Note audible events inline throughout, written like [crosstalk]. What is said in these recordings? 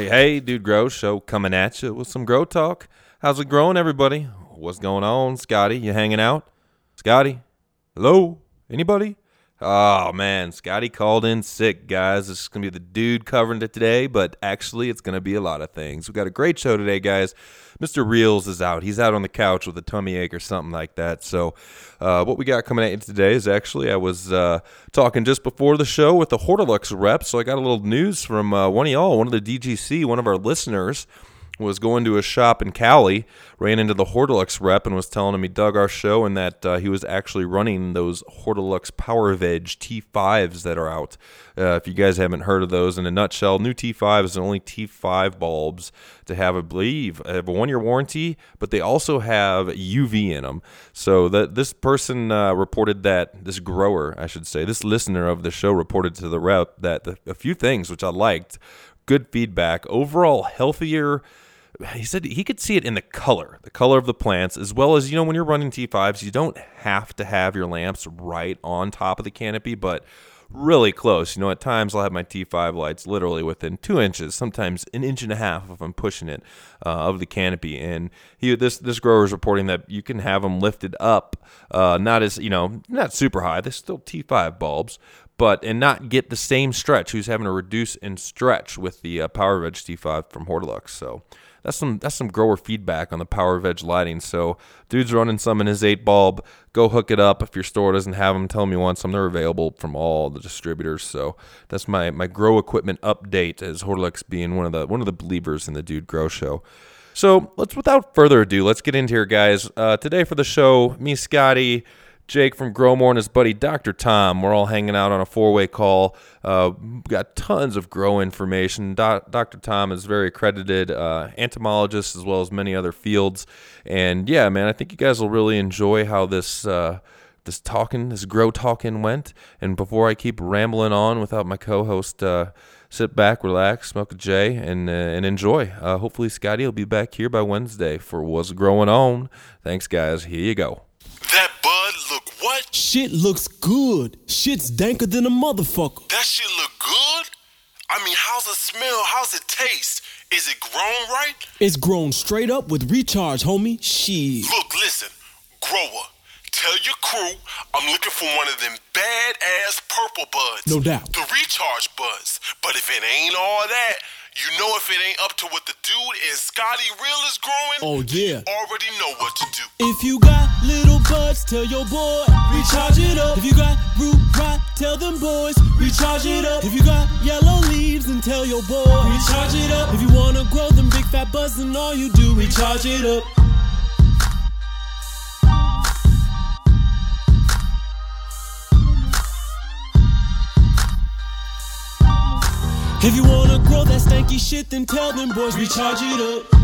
Hey, hey, Dude Grow Show coming at you with some grow talk. How's it growing, everybody? What's going on, Scotty? You hanging out? Scotty? Hello? Anybody? Oh, man, Scotty called in sick, guys. This is to be the dude covering it today, but actually, it's to be a lot of things. we got a great show today, guys. Mr. Reels is out. He's out on the couch with a tummy ache or something like that. So, uh, what we got coming at you today is actually, I was uh, talking just before the show with the Hortilux rep, so I got a little news from uh, one of y'all, one of the DGC, one of our listeners was going to a shop in Cali, ran into the Hortilux rep and was telling him he dug our show and that uh, he was actually running those Hortilux Power Veg T5s that are out. Uh, if you guys haven't heard of those, in a nutshell, new T5 is the only T5 bulbs to have, I believe, have a one-year warranty, but they also have UV in them. So that this person uh, reported that this grower, I should say, this listener of the show reported to the rep that the, a few things which I liked good feedback, overall healthier. He said he could see it in the color, the color of the plants, as well as, you know, when you're running T5s, you don't have to have your lamps right on top of the canopy, but really close. You know, at times I'll have my T5 lights literally within two inches, sometimes an inch and a half if I'm pushing it uh, of the canopy. And he this this grower is reporting that you can have them lifted up, uh, not as you know, not super high. They're still T5 bulbs, but and not get the same stretch. Who's having to reduce and stretch with the uh, Power Veg T5 from Hortilux. So that's some that's some grower feedback on the Power Veg lighting. So dude's running some in his eight bulb. Go hook it up if your store doesn't have them. Tell me you want some. They're available from all the distributors. So that's my my grow equipment update as Hortilux being one of the one of the believers in the Dude Grow Show. So let's without further ado, let's get into here, guys. Uh, today for the show, me, Scotty. Jake from Growmore and his buddy Dr. Tom. We're all hanging out on a four way call. Uh, got tons of grow information. Doc, Dr. Tom is very accredited uh, entomologist as well as many other fields. And yeah, man, I think you guys will really enjoy how this. Uh, this talking, this grow talking went. And before I keep rambling on without my co-host, uh, sit back, relax, smoke a J, and uh, and enjoy. Uh, hopefully, Scotty will be back here by Wednesday for what's growing on. Thanks, guys. Here you go. That what? Shit looks good. Shit's danker than a motherfucker. That shit look good? I mean, how's it smell? How's it taste? Is it grown right? It's grown straight up with recharge, homie. Shit. Look, listen, grower. Tell your crew I'm looking for one of them badass purple buds. No doubt. The recharge buds. But if it ain't all that, you know if it ain't up to what the dude in Scotty Real is growing, Oh, yeah. already know what to do. If you got little buds, tell your boy, recharge it up. If you got root rot, tell them boys, recharge it up. If you got yellow leaves, then tell your boy, recharge it up. If you wanna grow them big fat buds, then all you do, recharge it up. If you wanna grow that stanky shit, then tell them boys we charge it up.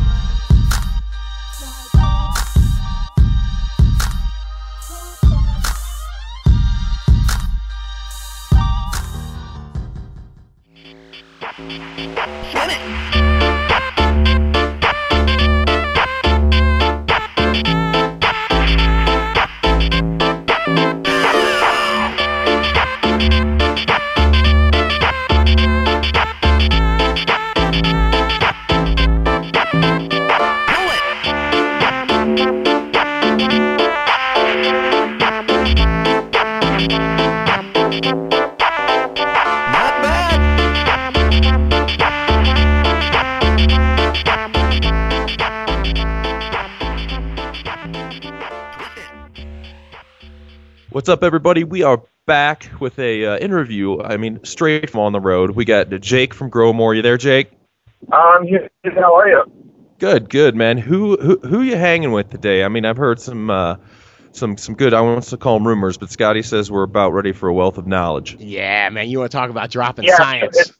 Spin it. What's up, everybody? We are back with a uh, interview. I mean, straight from on the road. We got Jake from Growmore. You there, Jake? I'm here. How are you? Good, good, man. Who who who you hanging with today? I mean, I've heard some uh, some some good. I want to call them rumors, but Scotty says we're about ready for a wealth of knowledge. Yeah, man, you want to talk about dropping Yeah, science? if-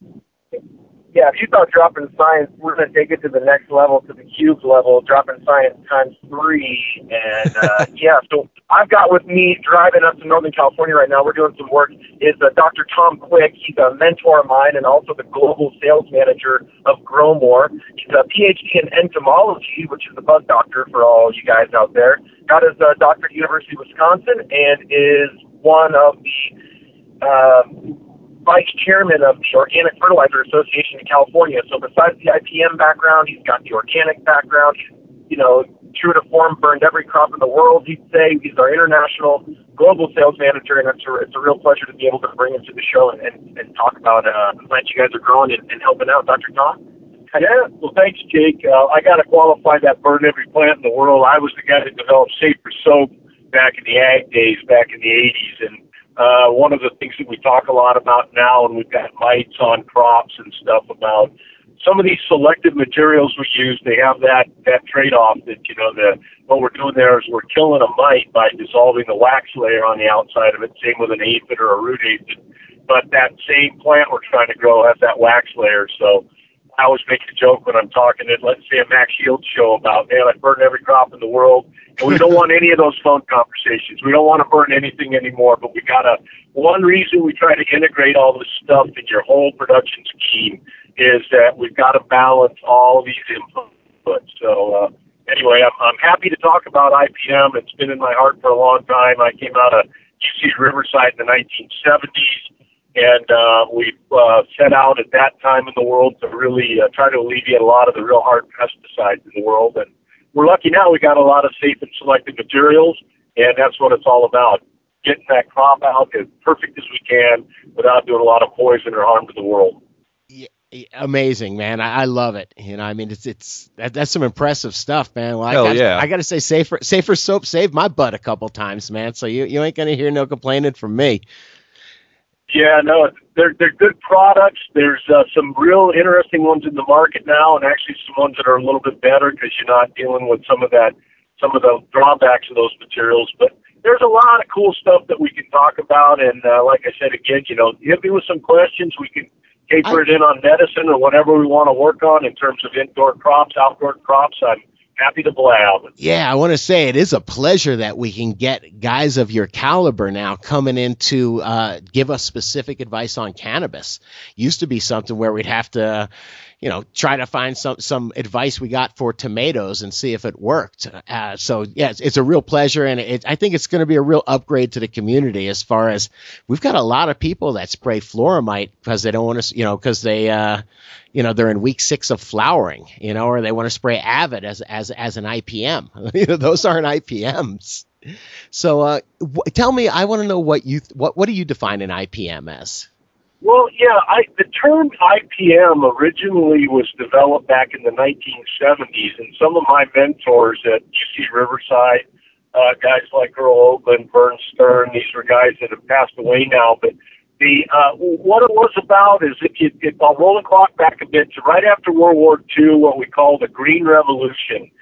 Yeah, if you thought dropping science, we're going to take it to the next level, to the cube level, dropping science times three. And uh, [laughs] yeah, so I've got with me driving up to Northern California right now. We're doing some work. Is uh, Dr. Tom Quick? He's a mentor of mine and also the global sales manager of Growmore. He's a PhD in entomology, which is a bug doctor for all you guys out there. Got his uh, doctorate at University of Wisconsin and is one of the uh, vice chairman of the Organic Fertilizer Association in California. So besides the IPM background, he's got the organic background. You know, true to form, burned every crop in the world. He'd say he's our international global sales manager, and it's a, it's a real pleasure to be able to bring him to the show and, and, and talk about uh, the plants you guys are growing and, and helping out. Dr. Tom? Yeah, well, thanks, Jake. Uh, I got to qualify that burn every plant in the world. I was the guy that developed Safer Soap back in the ag days, back in the 80s. And uh, one of the things that we talk a lot about now, and we've got mites on crops and stuff about some of these selective materials we use, they have that, that trade-off that, you know, the, what we're doing there is we're killing a mite by dissolving the wax layer on the outside of it, same with an aphid or a root aphid. But that same plant we're trying to grow has that wax layer, so I always make a joke when I'm talking at, let's say, a Max Yield show about, man, I burn every crop in the world. And we don't want any of those phone conversations. We don't want to burn anything anymore, but we got to, one reason we try to integrate all this stuff in your whole production scheme is that we've got to balance all these inputs. So, uh, anyway, I'm, I'm happy to talk about IPM. It's been in my heart for a long time. I came out of UC Riverside in the 1970s and uh, we uh, set out at that time in the world to really uh, try to alleviate a lot of the real hard pesticides in the world. And we're lucky now we got a lot of safe and selective materials, and that's what it's all about. Getting that crop out as perfect as we can without doing a lot of poison or harm to the world. Yeah, amazing, man. I, I love it. You know, I mean, it's it's that, that's some impressive stuff, man. Well, I Hell got, yeah. I got to say, safer safer soap saved my butt a couple times, man. So you you ain't gonna hear no complaining from me. Yeah, no, they're they're good products. There's uh, some real interesting ones in the market now, and actually some ones that are a little bit better because you're not dealing with some of that, some of the drawbacks of those materials. But there's a lot of cool stuff that we can talk about, and uh, like I said again, you know, hit me with some questions. We can taper it in on medicine or whatever we want to work on in terms of indoor crops, outdoor crops. I'm happy to blab. Yeah, I want to say it is a pleasure that we can get guys of your caliber now coming in to uh, give us specific advice on cannabis. Used to be something where we'd have to, you know, try to find some some advice we got for tomatoes and see if it worked. Uh, so yeah, it's, a real pleasure, and it, I think it's going to be a real upgrade to the community as far as we've got a lot of people that spray Floramite because they don't want to, you know, because they. Uh, you know they're in week six of flowering, you know, or they want to spray Avid as as as an IPM. [laughs] those aren't IPMs. So, uh, w- tell me, I want to know what you what what do you define an IPM as? Well, yeah, I, the term IPM originally was developed back in the 1970s, and some of my mentors at UC Riverside, uh, guys like Earl Oakland, Vern Stern, these were guys that have passed away now, but the uh, what it was about is if you if I'll roll the clock back a bit to right after World War II, what we call the Green Revolution.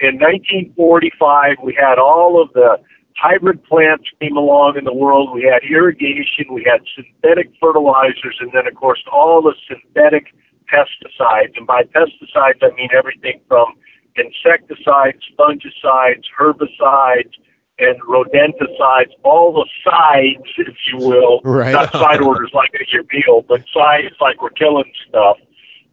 In 1945, we had all of the hybrid plants came along in the world. We had irrigation, we had synthetic fertilizers, and then of course all the synthetic pesticides. And by pesticides, I mean everything from insecticides, fungicides, herbicides, and rodenticides, all the sides, if you will. Right. Not side orders like at your meal, but sides like we're killing stuff.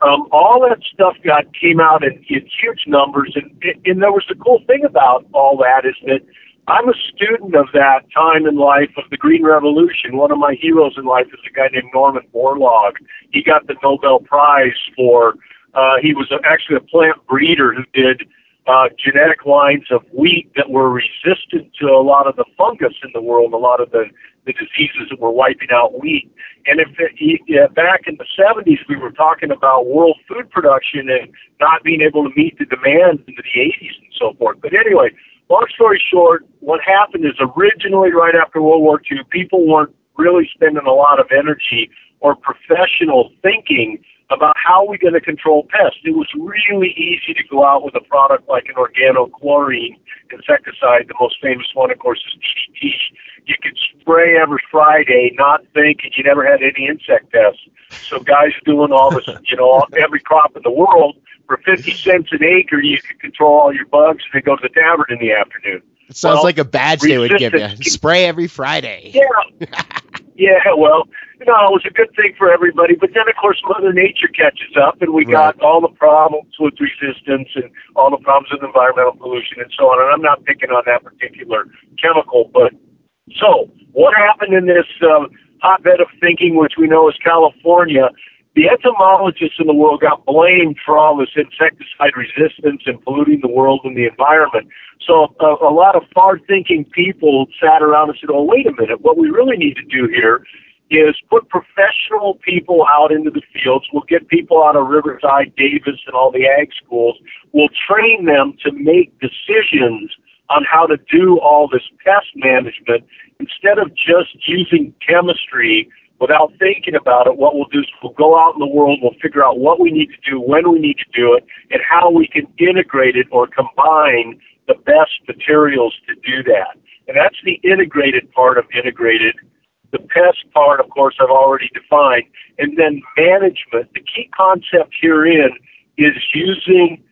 Um, all that stuff got came out in, in huge numbers, and, and there was the cool thing about all that is that I'm a student of that time in life of the Green Revolution. One of my heroes in life is a guy named Norman Borlaug. He got the Nobel Prize for. Uh, he was actually a plant breeder who did uh, genetic lines of wheat that were resistant to a lot of the fungus in the world, a lot of the, the diseases that were wiping out wheat. And if it, yeah, back in the 70s, we were talking about world food production and not being able to meet the demand into the 80s and so forth. But anyway, long story short, what happened is originally right after World War II, people weren't really spending a lot of energy or professional thinking about how we're going to control pests. It was really easy to go out with a product like an organochlorine insecticide. The most famous one, of course, is DDT. You could spray every Friday, not think, and you never had any insect pests. So guys doing all this, you know, [laughs] every crop in the world for 50 cents an acre, you could control all your bugs and then go to the tavern in the afternoon. It sounds Well, like a badge they would give you. Spray every Friday. Yeah. [laughs] yeah, well, you know, it was a good thing for everybody. But then, of course, Mother Nature catches up, and we got all the problems with resistance and all the problems with environmental pollution and so on. And I'm not picking on that particular chemical, but so what happened in this um, hotbed of thinking, which we know is California? The entomologists in the world got blamed for all this insecticide resistance and polluting the world and the environment. So a, a lot of far-thinking people sat around and said, "Oh, wait a minute! What we really need to do here is put professional people out into the fields. We'll get people out of Riverside, Davis, and all the ag schools. We'll train them to make decisions on how to do all this pest management instead of just using chemistry without thinking about it. What we'll do is we'll go out in the world, we'll figure out what we need to do, when we need to do it, and how we can integrate it or combine the best materials to do that. And that's the integrated part of integrated. The pest part, of course, I've already defined. And then management. The key concept herein is using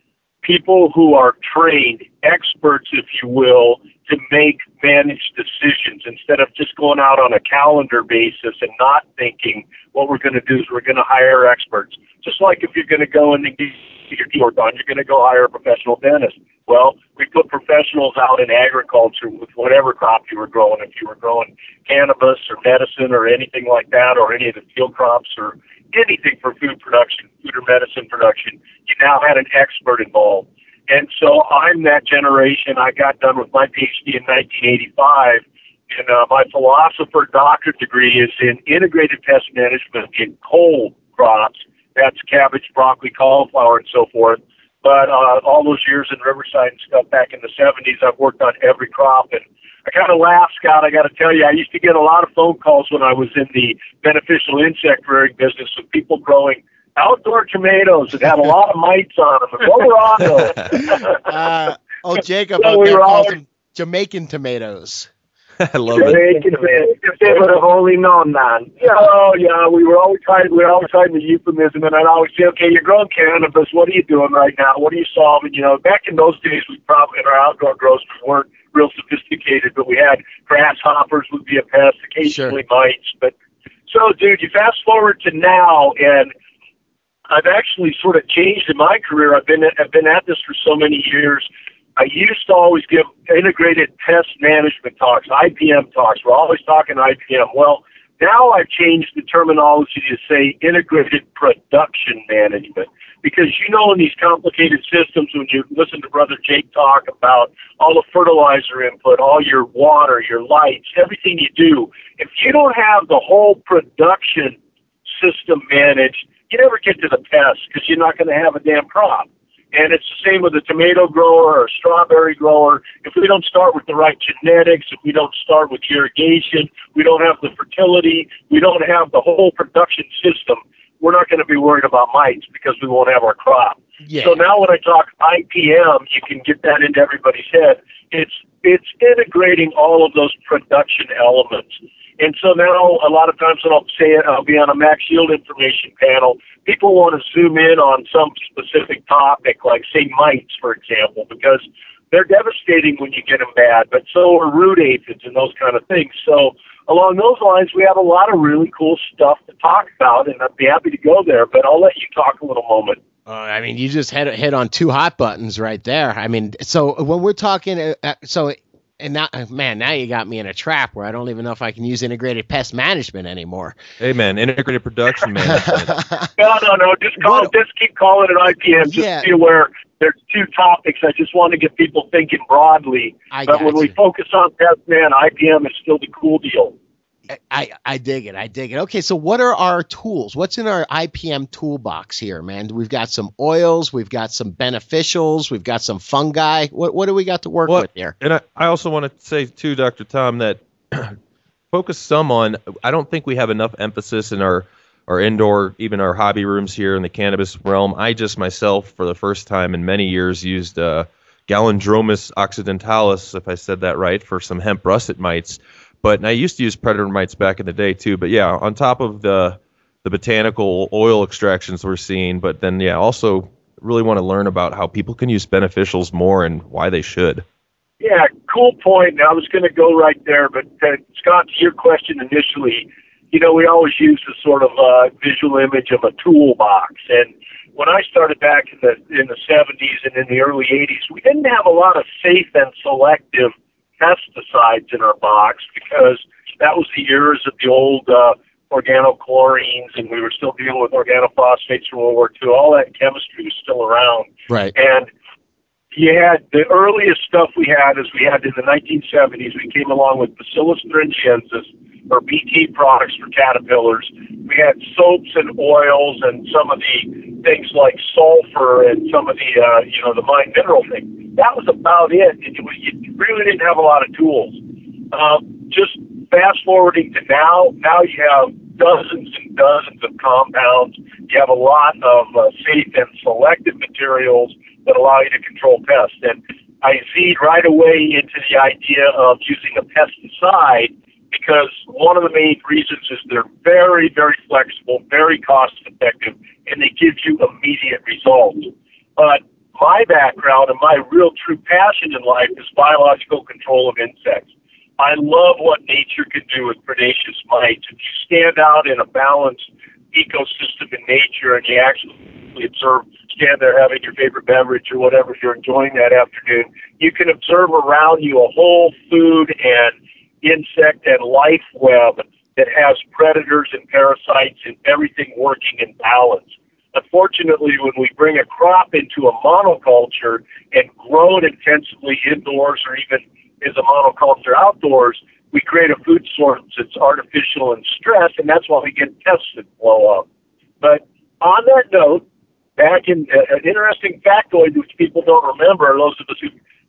people who are trained, experts, if you will, to make managed decisions instead of just going out on a calendar basis and not thinking what we're going to do is we're going to hire experts. Just like if you're going to go and get your teeth work done, you're going to go hire a professional dentist. Well, we put professionals out in agriculture with whatever crop you were growing. If you were growing cannabis or medicine or anything like that, or any of the field crops or anything for food production, food or medicine production, you now had an expert involved. And so I'm that generation. I got done with my PhD in 1985, and uh, my philosopher doctorate degree is in integrated pest management in cold crops. That's cabbage, broccoli, cauliflower, and so forth. But uh, all those years in Riverside and stuff back in the 70s, I've worked on every crop. And I kind of laugh, Scott. I got to tell you, I used to get a lot of phone calls when I was in the beneficial insect rearing business of people growing outdoor tomatoes that had a lot of mites on them. And what were on those? Uh, oh, Jacob, So we were calls all- them Jamaican tomatoes. [laughs] I love it. Jamaican tomatoes. If they would have only known that. Yeah, oh yeah, we were always hiding. We were always trying the euphemism, and I'd always say, "Okay, you're growing cannabis. What are you doing right now? What are you solving?" You know, back in those days, we probably in our outdoor grows we weren't real sophisticated, but we had grasshoppers would be a pest, occasionally mites. But so, dude, you fast forward to now, and I've actually sort of changed in my career. I've been I've been at this for so many years. I used to always give integrated pest management talks, IPM talks. We're always talking IPM. Well, now I've changed the terminology to say integrated production management because you know in these complicated systems when you listen to brother Jake talk about all the fertilizer input, all your water, your lights, everything you do, if you don't have the whole production system managed, you never get to the pests because you're not going to have a damn crop. And it's the same with a tomato grower or a strawberry grower. If we don't start with the right genetics, if we don't start with irrigation, we don't have the fertility, we don't have the whole production system, we're not going to be worried about mites because we won't have our crop. Yeah. So now when I talk IPM, you can get that into everybody's head. It's it's integrating all of those production elements. And so now a lot of times when I'll say it, I'll be on a max yield information panel. People want to zoom in on some specific topic, like say mites, for example, because they're devastating when you get them bad, but so are root aphids and those kind of things. So along those lines, we have a lot of really cool stuff to talk about, and I'd be happy to go there. But I'll let you talk a little moment. Uh, I mean, you just hit hit on two hot buttons right there. I mean, so when we're talking, uh, uh, so and now, uh, man, now you got me in a trap where I don't even know if I can use integrated pest management anymore. Hey man, integrated production management. [laughs] No, no, no. Just call it. Just keep calling it IPM. Just Yeah. be aware there's two topics. I just want to get people thinking broadly. I but when got we focus on pest man, IPM is still the cool deal. I, I dig it. I dig it. Okay, so what are our tools? What's in our IPM toolbox here, man? We've got some oils, we've got some beneficials, we've got some fungi. What what do we got to work Well, with here? And I, I also want to say too, Dr. Tom, that [clears throat] focus some on. I don't think we have enough emphasis in our our indoor, even our hobby rooms here in the cannabis realm. I just myself, for the first time in many years, used uh, Galendromus occidentalis, if I said that right, for some hemp russet mites. But I used to use predator mites back in the day too. But yeah, on top of the the botanical oil extractions we're seeing, but then yeah, also really want to learn about how people can use beneficials more and why they should. Yeah, cool point. I was going to go right there, but uh, Scott, to your question initially, you know, we always use the sort of uh, visual image of a toolbox, and when I started back in the in the 70s and in the early 80s, we didn't have a lot of safe and selective pesticides in our box because that was the years of the old uh, organochlorines, and we were still dealing with organophosphates from World War II. All that chemistry was still around. Right. And you had the earliest stuff we had is we had in the 1970s. We came along with Bacillus thuringiensis or BT products for caterpillars. We had soaps and oils and some of the things like sulfur and some of the uh, you know the mine mineral thing. That was about it. It, you really didn't have a lot of tools. Um, just fast forwarding to now, now you have dozens and dozens of compounds. You have a lot of uh, safe and selective materials that allow you to control pests. And I feed right away into the idea of using a pesticide because one of the main reasons is they're very, very flexible, very cost effective, and they give you immediate results. But my background and my real true passion in life is biological control of insects. I love what nature can do with predaceous mites. If you stand out in a balanced ecosystem in nature and you actually observe, stand there having your favorite beverage or whatever you're enjoying that afternoon, you can observe around you a whole food and insect and life web that has predators and parasites and everything working in balance. Unfortunately, when we bring a crop into a monoculture and grow it intensively indoors or even as a monoculture outdoors, we create a food source that's artificial and stressed, and that's why we get pests that blow up. But on that note, back in uh, an interesting factoid which people don't remember, those of us who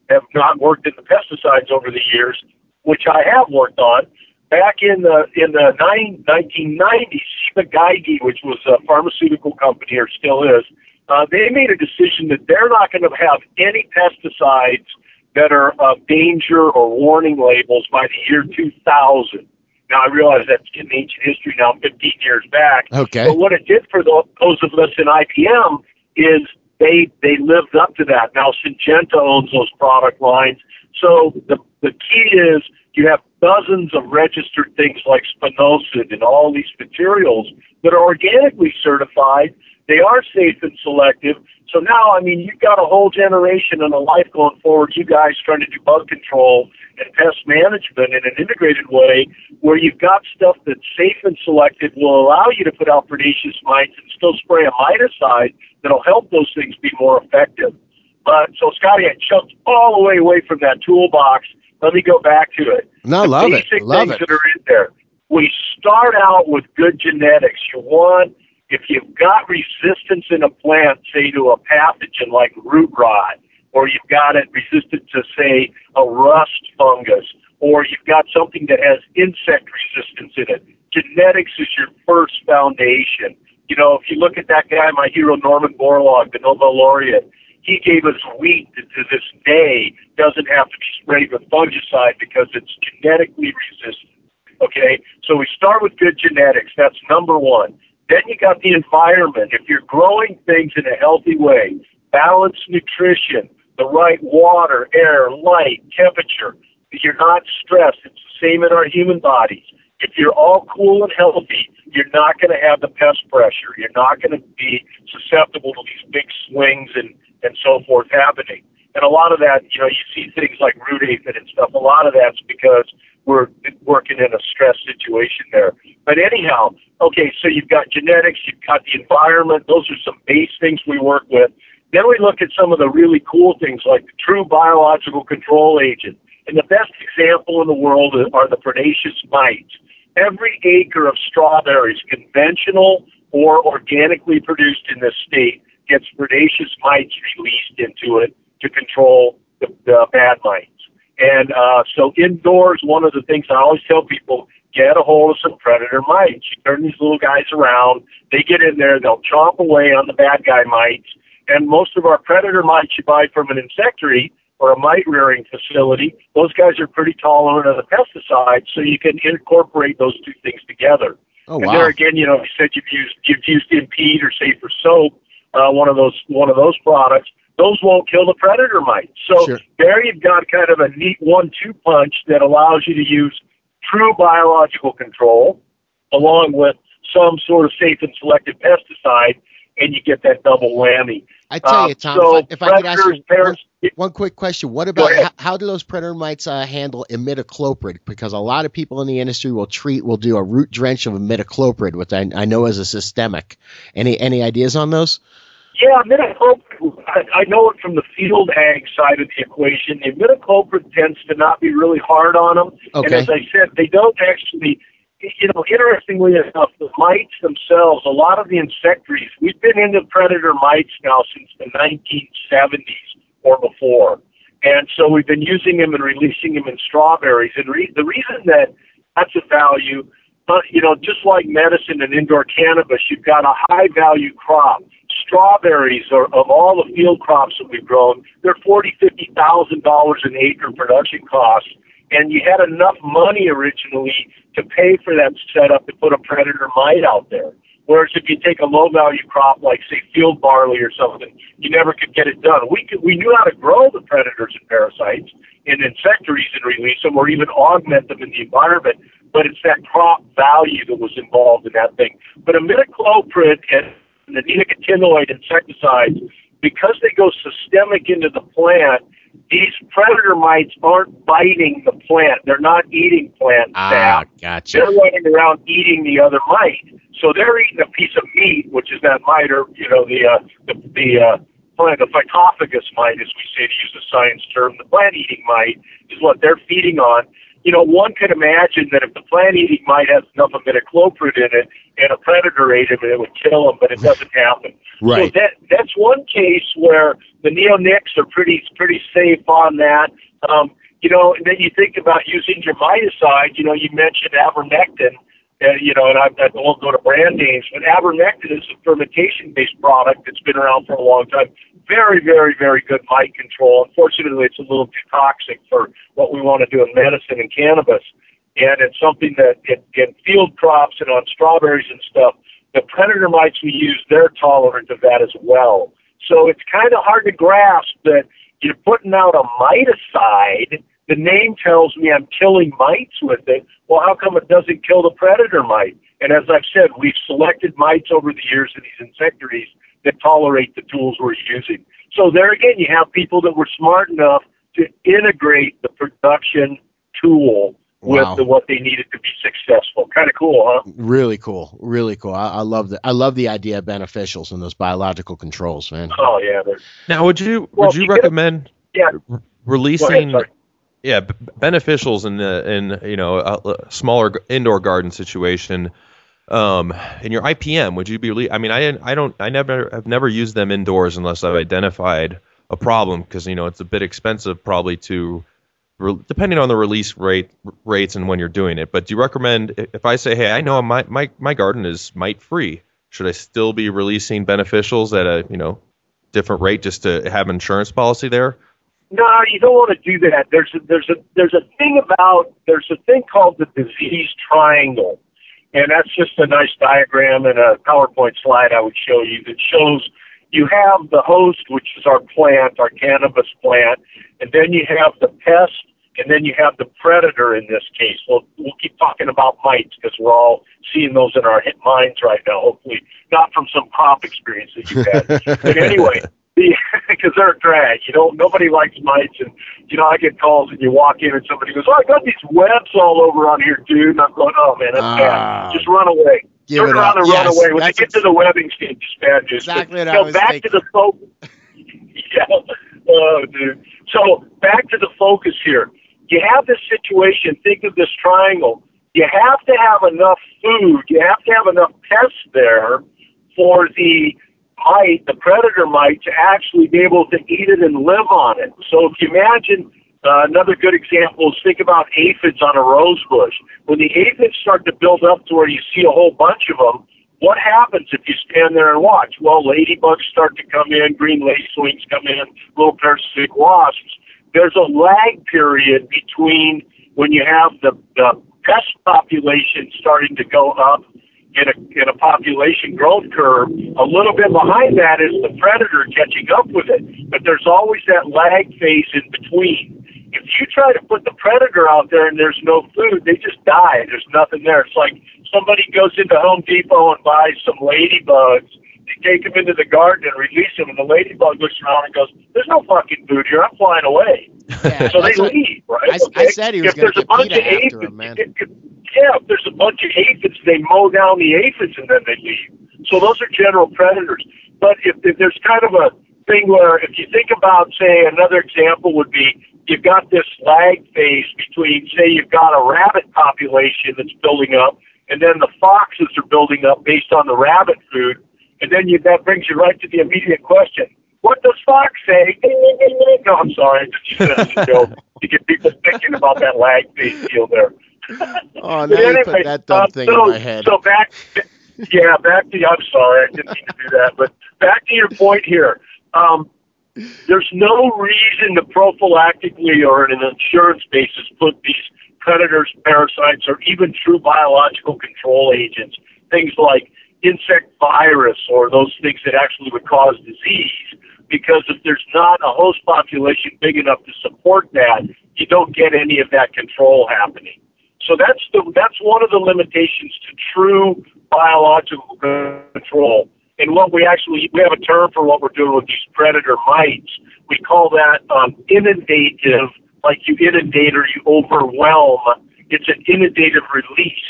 have not worked in the pesticides over the years, which I have worked on, back in the in the nine, 1990s, Ciba-Geigy, which was a pharmaceutical company or still is, uh, they made a decision that they're not going to have any pesticides that are of danger or warning labels by the year 2000. Now I realize that's in ancient history now, 15 years back. Okay. But what it did for tho- those of us in IPM is they they lived up to that. Now Syngenta owns those product lines. So the the key is you have dozens of registered things like spinosad and all these materials that are organically certified. They are safe and selective. So now, I mean, you've got a whole generation and a life going forward. You guys trying to do bug control and pest management in an integrated way, where you've got stuff that's safe and selective, will allow you to put out predaceous mites and still spray a miticide that'll help those things be more effective. But so, Scotty, I jumped all the way away from that toolbox. Let me go back to it. No, the love it. basic Love things it. that are in there. We start out with good genetics. You want, if you've got resistance in a plant, say to a pathogen like root rot, or you've got it resistant to, say, a rust fungus, or you've got something that has insect resistance in it, genetics is your first foundation. You know, if you look at that guy, my hero Norman Borlaug, the Nobel laureate, he gave us wheat that to this day doesn't have to be sprayed with fungicide because it's genetically resistant. Okay, so we start with good genetics. That's number one. Then you got the environment. If you're growing things in a healthy way, balanced nutrition, the right water, air, light, temperature, you're not stressed. It's the same in our human bodies. If you're all cool and healthy, you're not going to have the pest pressure. You're not going to be susceptible to these big swings and, and so forth happening. And a lot of that, you know, you see things like root aphid and stuff. A lot of that's because we're working in a stress situation there. But anyhow, okay, so you've got genetics, you've got the environment. Those are some base things we work with. Then we look at some of the really cool things like the true biological control agent. And the best example in the world are the predaceous mites. every acre of strawberries, conventional or organically produced in this state, gets predaceous mites released into it to control the, the bad mites. And uh, so indoors, one of the things I always tell people, get a hold of some predator mites. You turn these little guys around, they get in there, they'll chomp away on the bad guy mites. And most of our predator mites you buy from an insectary or a mite rearing facility, those guys are pretty tolerant of the pesticides, so you can incorporate those two things together. Oh wow. And there again, you know, you said you've used you've used Impede or Safer Soap, uh, one of those one of those products. Those won't kill the predator mites. So Sure. there you've got kind of a neat one-two punch that allows you to use true biological control along with some sort of safe and selective pesticide, and you get that double whammy. I tell you, Tom, so if I, if I could ask you one, one quick question. What about how, how do those predator mites uh, handle imidacloprid? Because a lot of people in the industry will treat, will do a root drench of imidacloprid, which I, I know is a systemic. Any any ideas on those? Yeah, imidacloprid, I, I know it from the field ag side of the equation. The imidacloprid tends to not be really hard on them. And as I said, they don't actually, you know, interestingly enough, the mites themselves, a lot of the insectaries, we've been into predator mites now since the 1970s or before. And so we've been using them and releasing them in strawberries. And re- the reason that that's a value, but you know, just like medicine and indoor cannabis, you've got a high value crop. Strawberries are of all the field crops that we've grown, they're forty, fifty thousand dollars an acre production cost. And you had enough money originally to pay for that setup to put a predator mite out there. Whereas if you take a low value crop like say field barley or something, you never could get it done. We could, we knew how to grow the predators and parasites in insectaries and release them or even augment them in the environment, but it's that crop value that was involved in that thing. But imidacloprid and the neonicotinoid insecticides, because they go systemic into the plant, these predator mites aren't biting the plant. They're not eating plant Ah, sap. gotcha. They're running around eating the other mite. So they're eating a piece of meat, which is that mite, or you know, the uh, the the uh, plant, the phytophagous mite, as we say to use a science term. The plant-eating mite is what they're feeding on. You know, one could imagine that if the plant-eating mite has enough imidacloprid in it, and a predator ate him, it would kill him, but it doesn't happen. Right. So that that's one case where the neonics are pretty pretty safe on that. Um, you know, and then you think about using your miticide. You know, you mentioned abamectin. Uh, you know, and I, I won't go to brand names, but abamectin is a fermentation-based product that's been around for a long time. Very, very, very good mite control. Unfortunately, it's a little too toxic for what we want to do in medicine and cannabis. And it's something that in, in field crops and on strawberries and stuff, the predator mites we use, they're tolerant of that as well. So it's kind of hard to grasp that you're putting out a miticide. The name tells me I'm killing mites with it. Well, how come it doesn't kill the predator mite? And as I've said, we've selected mites over the years in these insectaries that tolerate the tools we're using. So there again, you have people that were smart enough to integrate the production tool Wow. with the, what they needed to be successful. Kind of cool, huh? Really cool. Really cool. I, I love the I love the idea of beneficials and those biological controls, man. Oh yeah, Now, would you Well, would you you get- recommend yeah. releasing sorry. Yeah b- beneficials in the in you know a, smaller indoor garden situation um in your IPM would you be I mean I didn't I don't I never have never used them indoors unless I've identified a problem because you know it's a bit expensive probably to re- depending on the release rate rates and when you're doing it. But do you recommend if I say hey I know my my my garden is mite free should I still be releasing beneficials at a you know different rate just to have insurance policy there No, you don't want to do that. There's a, there's a there's a thing about there's a thing called the disease triangle, and that's just a nice diagram and a PowerPoint slide I would show you that shows you have the host, which is our plant, our cannabis plant, and then you have the pest, and then you have the predator in this case. We'll we'll keep talking about mites because we're all seeing those in our minds right now. Hopefully, not from some crop experience that you've had. but anyway, [laughs] because [laughs] they're a drag. You know, nobody likes mites, and you know, I get calls and you walk in and somebody goes, "Oh, I got these webs all over on here, dude." And I'm going, "Oh man, that's Ah. bad. Just run away." Give Turn around up. and Yes, run away. When you get to the webbing stage, it's bad news. Exactly But, what so I was back thinking. to the focus. [laughs] yeah. Oh, dude. So back to the focus here. You have this situation. Think of this triangle. you have to have enough food, you have to have enough pests there for the mite, the predator mite, to actually be able to eat it and live on it. So if you imagine uh, another good example is think about aphids on a rose bush. When the aphids start to build up to where you see a whole bunch of them, what happens if you stand there and watch? Well, ladybugs start to come in, green lacewings come in, little parasitic wasps. There's a lag period between when you have the, the pest population starting to go up in a, in a population growth curve. A little bit behind that is the predator catching up with it. But there's always that lag phase in between. If you try to put the predator out there and there's no food, they just die. There's nothing there. It's like somebody goes into Home Depot and buys some ladybugs. They take them into the garden and release them, and the ladybug looks around and goes, "There's no fucking food here. I'm flying away." Yeah, so they leave, right? I, I said he was going to get bunch PETA of aphids, after him, man. it yeah, there's a bunch of aphids, they mow down the aphids and then they leave. So those are general predators. But if, if there's kind of a thing where, if you think about, say, another example would be you've got this lag phase between, say, you've got a rabbit population that's building up, and then the foxes are building up based on the rabbit food, and then you, that brings you right to the immediate question. What does Fox say? [laughs] No, I'm sorry. I just used a joke to get people thinking about that lag phase deal there. Oh, But now you put that dumb uh, thing so, in my head. So back, yeah, back to I'm sorry, I didn't mean to do that, but back to your point here. Um, there's no reason to prophylactically or on an insurance basis put these predators, parasites, or even true biological control agents, things like insect virus or those things that actually would cause disease. Because if there's not a host population big enough to support that, you don't get any of that control happening. So that's the that's one of the limitations to true biological control. And what we actually we have a term for what we're doing with these predator mites. We call that um, inundative, like you inundate or you overwhelm. It's an inundative release.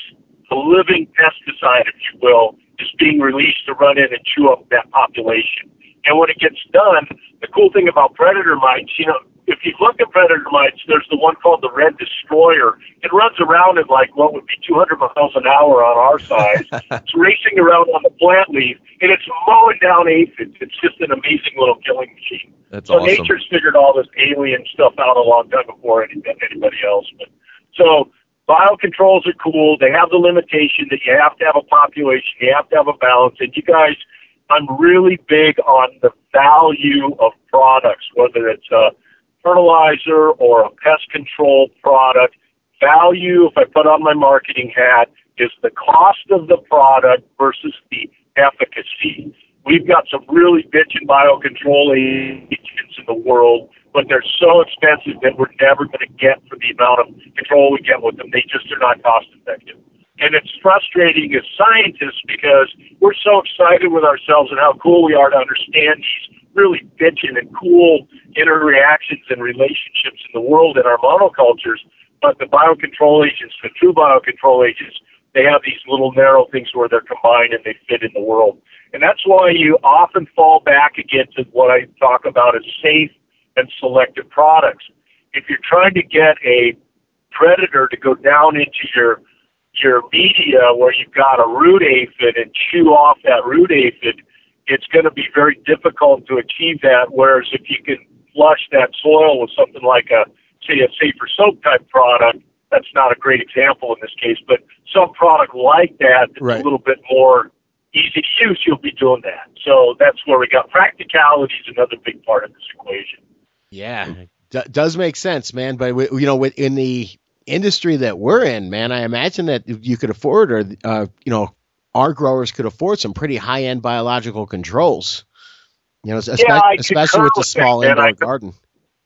A living pesticide, if you will, is being released to run in and chew up that population. And when it gets done, the cool thing about predator mites, you know, if you look at predator mites, there's the one called the red destroyer. It runs around at like what would be 200 miles an hour on our size. [laughs] it's racing around on the plant leaf, and it's mowing down aphids. It's just an amazing little killing machine. That's so awesome. nature's figured all this alien stuff out a long time before any, anybody else. But so biocontrols are cool. They have the limitation that you have to have a population, you have to have a balance, and you guys. I'm really big on the value of products, whether it's a fertilizer or a pest control product. Value, if I put on my marketing hat, is the cost of the product versus the efficacy. We've got some really bitchin' biocontrol agents in the world, but they're so expensive that we're never going to get for the amount of control we get with them. They just are not cost effective. And it's frustrating as scientists because we're so excited with ourselves and how cool we are to understand these really bitchin' and cool interreactions and relationships in the world in our monocultures. But the biocontrol agents, the true biocontrol agents, they have these little narrow things where they're combined and they fit in the world. And that's why you often fall back again to what I talk about as safe and selective products. If you're trying to get a predator to go down into your your media where you've got a root aphid and chew off that root aphid, it's going to be very difficult to achieve that. Whereas if you can flush that soil with something like a, say, a safer soap type product, that's not a great example in this case, but some product like that that's Right. a little bit more easy to use, you'll be doing that. So that's where we got practicality is another big part of this equation. Yeah, D- does make sense, man. But we, you know, in the industry that we're in, man, I imagine that you could afford, or uh, you know, our growers could afford some pretty high end biological controls. You know, espe- Yeah, especially with the that, small indoor garden.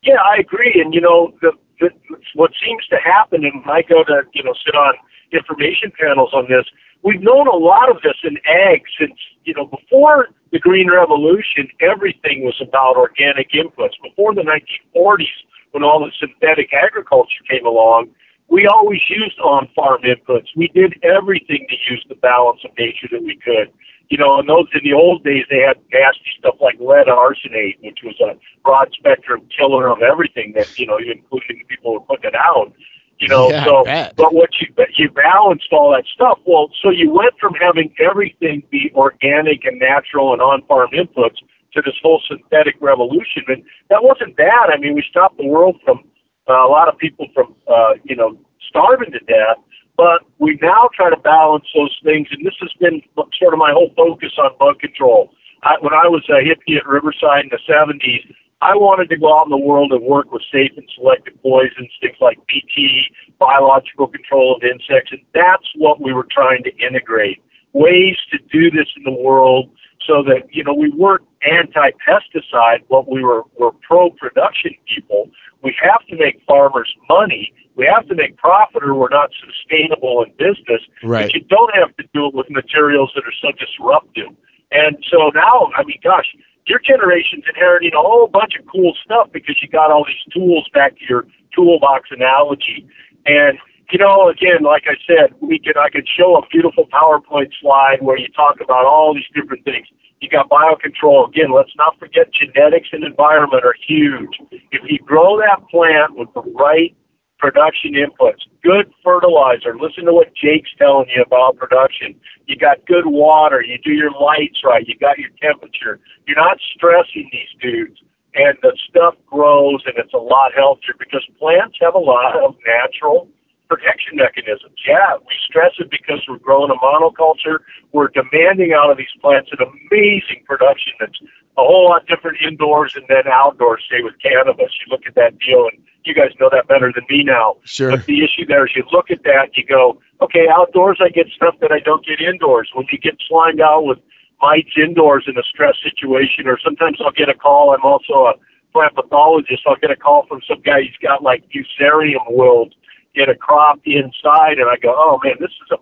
Yeah, I agree. And you know, the, the what seems to happen, and I go to you know sit on information panels on this. We've known a lot of this in ag since you know before the Green Revolution. Everything was about organic inputs. Before the 1940s, when all the synthetic agriculture came along, we always used on-farm inputs. We did everything to use the balance of nature that we could. You know, in those in the old days, they had nasty stuff like lead arsenate, which was a broad spectrum killer of everything that you know, including the people who were putting it out. You know, Yeah, so but what you you balanced all that stuff. Well, so you went from having everything be organic and natural and on farm inputs to this whole synthetic revolution, and that wasn't bad. I mean, we stopped the world from uh, a lot of people from uh, you know starving to death. But we now try to balance those things, and this has been sort of my whole focus on bug control. I, when I was a hippie at Riverside in the 70s, I wanted to go out in the world and work with safe and selective poisons, things like BT, biological control of insects, and that's what we were trying to integrate. Ways to do this in the world so that, you know, we weren't anti-pesticide, but we were, were pro-production people. We have to make farmers money. We have to make profit or we're not sustainable in business. Right. But you don't have to do it with materials that are so disruptive. And so now, I mean, gosh, your generation's inheriting a whole bunch of cool stuff because you got all these tools back to your toolbox analogy. And you know, again, like I said, we could I could show a beautiful PowerPoint slide where you talk about all these different things. You got biocontrol. Again, let's not forget genetics and environment are huge. If you grow that plant with the right production inputs, good fertilizer. Listen to what Jake's telling you about production. You got good water. You do your lights right. You got your temperature. You're not stressing these dudes. And the stuff grows and it's a lot healthier because plants have a lot of natural protection mechanisms. Yeah, we stress it because we're growing a monoculture. We're demanding out of these plants an amazing production that's a whole lot different indoors and then outdoors, say with cannabis. You look at that deal and you guys know that better than me now. Sure. But the issue there is you look at that, you go, okay, outdoors I get stuff that I don't get indoors. When you get slimed out with mites indoors in a stress situation, or sometimes I'll get a call. I'm also a plant pathologist. I'll get a call from some guy who's got like fusarium wilt in a crop inside, and I go, oh man, this is a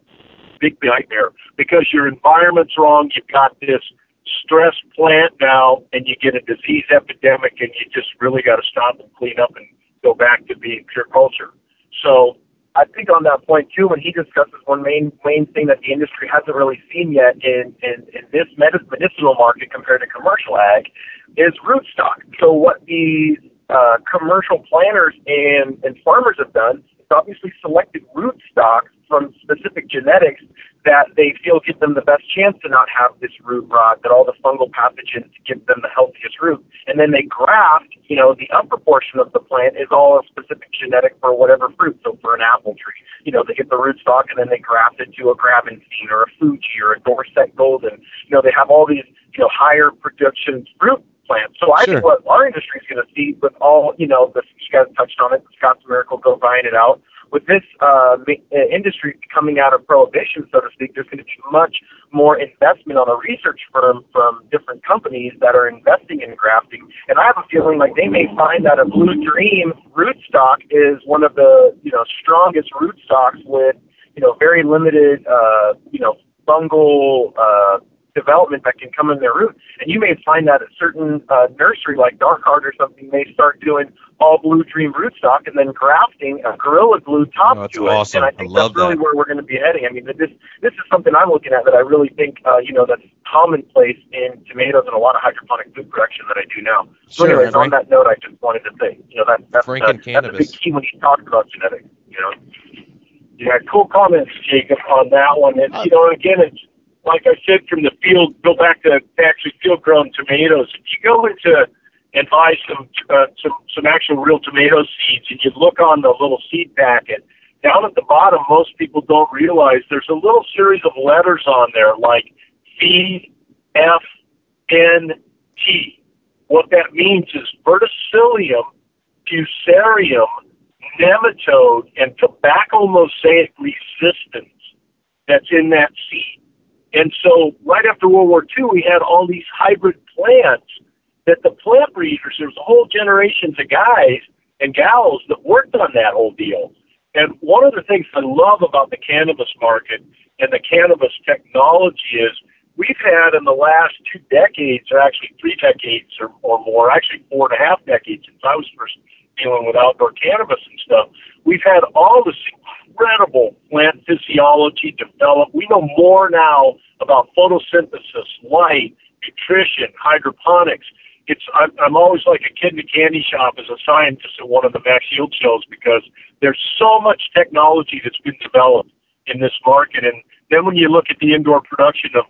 big nightmare because your environment's wrong. You've got this stress plant now, and you get a disease epidemic, and you just really got to stop and clean up and go back to being pure culture. So I think on that point too, when he discusses one main main thing that the industry hasn't really seen yet in in, in this medicinal market compared to commercial ag is rootstock. So what these uh, commercial planters and and farmers have done obviously selected rootstocks from specific genetics that they feel give them the best chance to not have this root rot, that all the fungal pathogens give them the healthiest root. And then they graft, you know, the upper portion of the plant is all a specific genetic for whatever fruit. So for an apple tree, you know, they get the rootstock and then they graft it to a Gravenstein or a Fuji or a Dorset Golden. You know, they have all these, you know, higher production fruit plants. So I Sure. think what our industry is going to see with all, you know, the, you guys touched on it, Scott's Miracle-Gro buying it out. With this uh, uh, industry coming out of prohibition, so to speak, there's going to be much more investment on a research firm from different companies that are investing in grafting. And I have a feeling like they may find that a Blue Dream rootstock is one of the, you know, strongest rootstocks with, you know, very limited, uh, you know, fungal uh, development that can come in their root. And you may find that a certain uh, nursery like Dark Heart or something may start doing all blue dream rootstock and then grafting a gorilla glue top Oh, that's to it. awesome. And I I think love that's really that. where we're going to be heading. I mean, this this is something I'm looking at that I really think uh, you know that's commonplace in tomatoes and a lot of hydroponic food production that I do now. So, Sure, anyways, on that note, I just wanted to say, you know, that that's Frank uh, and that's a big key when you talk about genetics. You know. Yeah, cool comments, Jacob, on that one. And you know, again, it's like I said from the field. Go back to actually field-grown tomatoes. If you go into and buy some uh, some some actual real tomato seeds, and you look on the little seed packet down at the bottom, most people don't realize there's a little series of letters on there like V, F, N, T. What that means is verticillium, fusarium, nematode, and tobacco mosaic resistance that's in that seed. And so right after World War II, we had all these hybrid plants that the plant breeders, there was a whole generations of guys and gals that worked on that whole deal. And one of the things I love about the cannabis market and the cannabis technology is we've had in the last two decades, or actually three decades or, or more, actually four and a half decades since I was first dealing with outdoor cannabis and stuff, we've had all this incredible plant physiology developed. We know more now about photosynthesis, light, nutrition, hydroponics. it's I'm, I'm always like a kid in a candy shop as a scientist at one of the Max Yield shows because there's so much technology that's been developed in this market, and then when you look at the indoor production of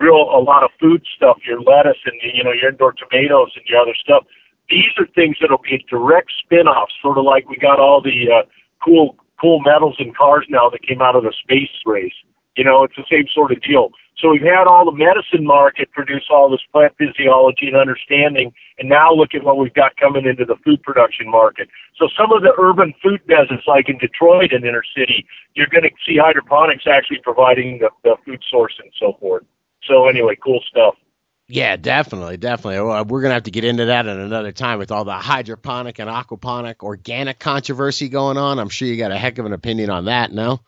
real a lot of food stuff, your lettuce and you know your indoor tomatoes and your other stuff, these are things that'll be direct spin-offs, sort of like we got all the uh, cool cool metals in cars now that came out of the space race. You know, it's the same sort of deal. So we've had all the medicine market produce all this plant physiology and understanding, and now look at what we've got coming into the food production market. So some of the urban food deserts, like in Detroit and inner city, you're going to see hydroponics actually providing the, the food source and so forth. So anyway, cool stuff. Yeah, definitely, definitely. We're gonna have to get into that at another time with all the hydroponic and aquaponic organic controversy going on. I'm sure you got a heck of an opinion on that, no?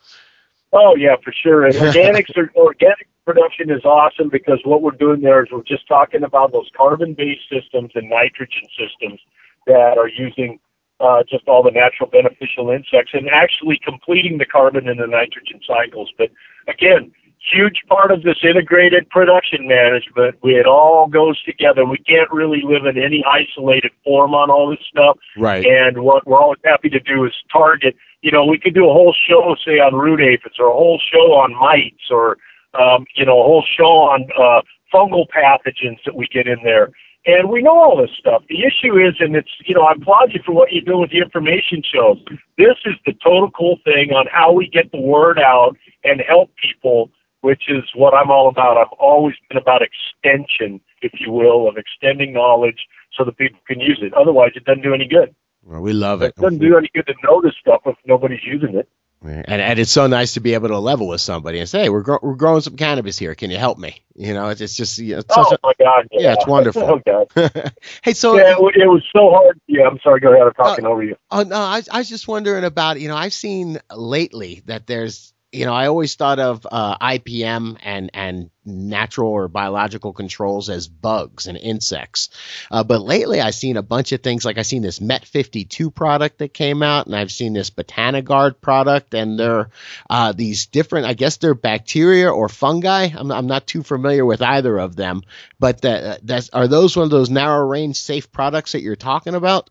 Oh yeah, for sure. And [laughs] organics are organic production is awesome because what we're doing there is we're just talking about those carbon-based systems and nitrogen systems that are using uh, just all the natural beneficial insects and actually completing the carbon and the nitrogen cycles. But again, huge part of this integrated production management. We, it all goes together. We can't really live in any isolated form on all this stuff. Right. And what we're always happy to do is target. You know, we could do a whole show, say, on root aphids, or a whole show on mites, or um, you know, a whole show on uh, fungal pathogens that we get in there. And we know all this stuff. The issue is, and it's, you know, I applaud you for what you're doing with the information shows. This is the total cool thing on how we get the word out and help people which is what I'm all about. I've always been about extension, if you will, of extending knowledge so that people can use it. Otherwise, it doesn't do any good. Well, we love it. It doesn't do any good to know this stuff if nobody's using it. And, and it's so nice to be able to level with somebody and say, hey, we're, gro- we're growing some cannabis here. Can you help me? You know, it's, it's just, you know, it's oh such my God! Yeah, yeah, it's wonderful. [laughs] oh [laughs] God. hey, so yeah, it, it was so hard. Yeah, I'm sorry. Go ahead. I'm talking Uh, over you. Oh no, I, I was just wondering about you know I've seen lately that there's you know I always thought of uh, IPM and and natural or biological controls as bugs and insects, uh, but lately I've seen a bunch of things like I've seen this Met 52 product that came out and I've seen this Botanigard product and they're uh, these different I guess they're bacteria or fungi. I'm I'm not too familiar with either of them, but that that's are those one of those narrow range safe products that you're talking about?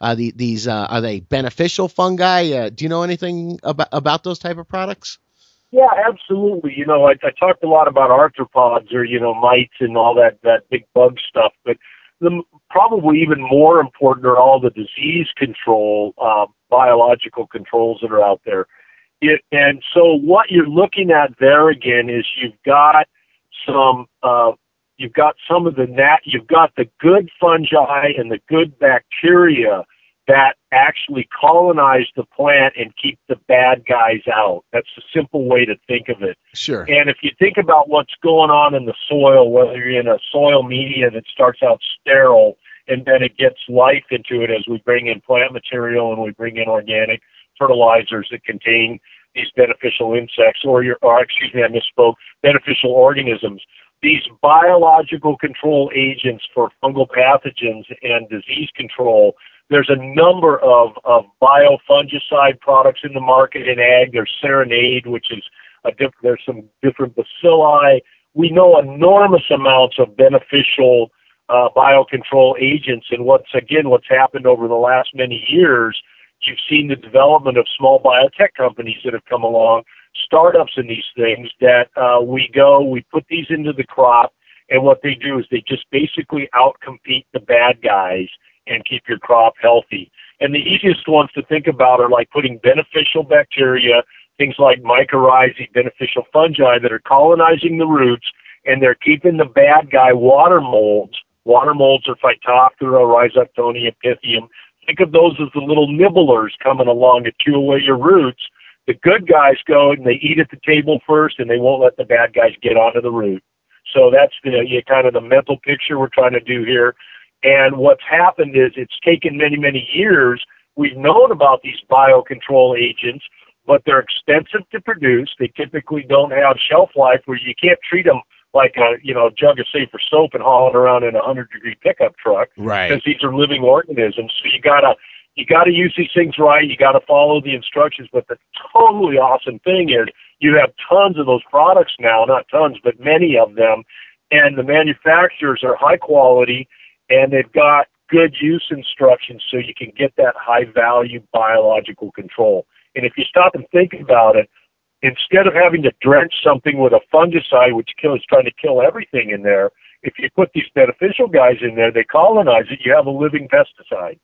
Uh, the, these uh, are they beneficial fungi? Uh, do you know anything about about those type of products? Yeah, absolutely. You know, I, I talked a lot about arthropods or you know mites and all that that big bug stuff, but the probably even more important are all the disease control, uh, biological controls that are out there. It, and so what you're looking at there again is you've got some uh, you've got some of the nat you've got the good fungi and the good bacteria that actually colonize the plant and keep the bad guys out. That's a simple way to think of it. Sure. And if you think about what's going on in the soil, whether you're in a soil media that starts out sterile and then it gets life into it as we bring in plant material and we bring in organic fertilizers that contain these beneficial insects or your or excuse me, I misspoke, beneficial organisms. These biological control agents for fungal pathogens and disease control there's a number of, of biofungicide products in the market in ag. There's Serenade, which is a diff- there's some different bacilli. We know enormous amounts of beneficial uh, biocontrol agents. And what's again what's happened over the last many years, you've seen the development of small biotech companies that have come along, startups in these things that uh, we go, we put these into the crop, and what they do is they just basically outcompete the bad guys and keep your crop healthy. And the easiest ones to think about are like putting beneficial bacteria, things like mycorrhizae, beneficial fungi that are colonizing the roots, and they're keeping the bad guy water molds. Water molds are Phytophthora, Rhizoctonia, Pythium. Think of those as the little nibblers coming along to chew away your roots. The good guys go and they eat at the table first, and they won't let the bad guys get onto the root. So that's the you know, kind of the mental picture we're trying to do here. And what's happened is it's taken many, many years. We've known about these biocontrol agents, but they're expensive to produce. They typically don't have shelf life where you can't treat them like a you know jug of safer soap and haul it around in a hundred degree pickup truck Right. because these are living organisms. So you gotta you gotta use these things right. You gotta follow the instructions. But the totally awesome thing is you have tons of those products now, not tons, but many of them, and the manufacturers are high quality and they've got good use instructions so you can get that high value biological control. And if you stop and think about it, instead of having to drench something with a fungicide, which kills trying to kill everything in there, if you put these beneficial guys in there, they colonize it. You have a living pesticide.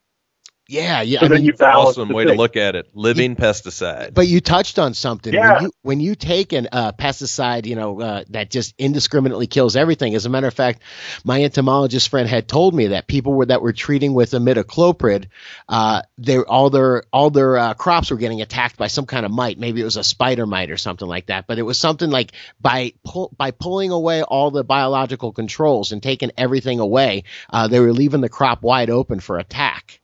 Yeah, yeah. So I mean, you balance Awesome the way to look at it. Living pesticide. But you touched on something. Yeah. When you when you take an uh, pesticide, you know uh, that just indiscriminately kills everything. As a matter of fact, my entomologist friend had told me that people were that were treating with imidacloprid, uh, they all their all their uh, crops were getting attacked by some kind of mite. Maybe it was a spider mite or something like that. But it was something like by pull, by pulling away all the biological controls and taking everything away, uh, they were leaving the crop wide open for attack.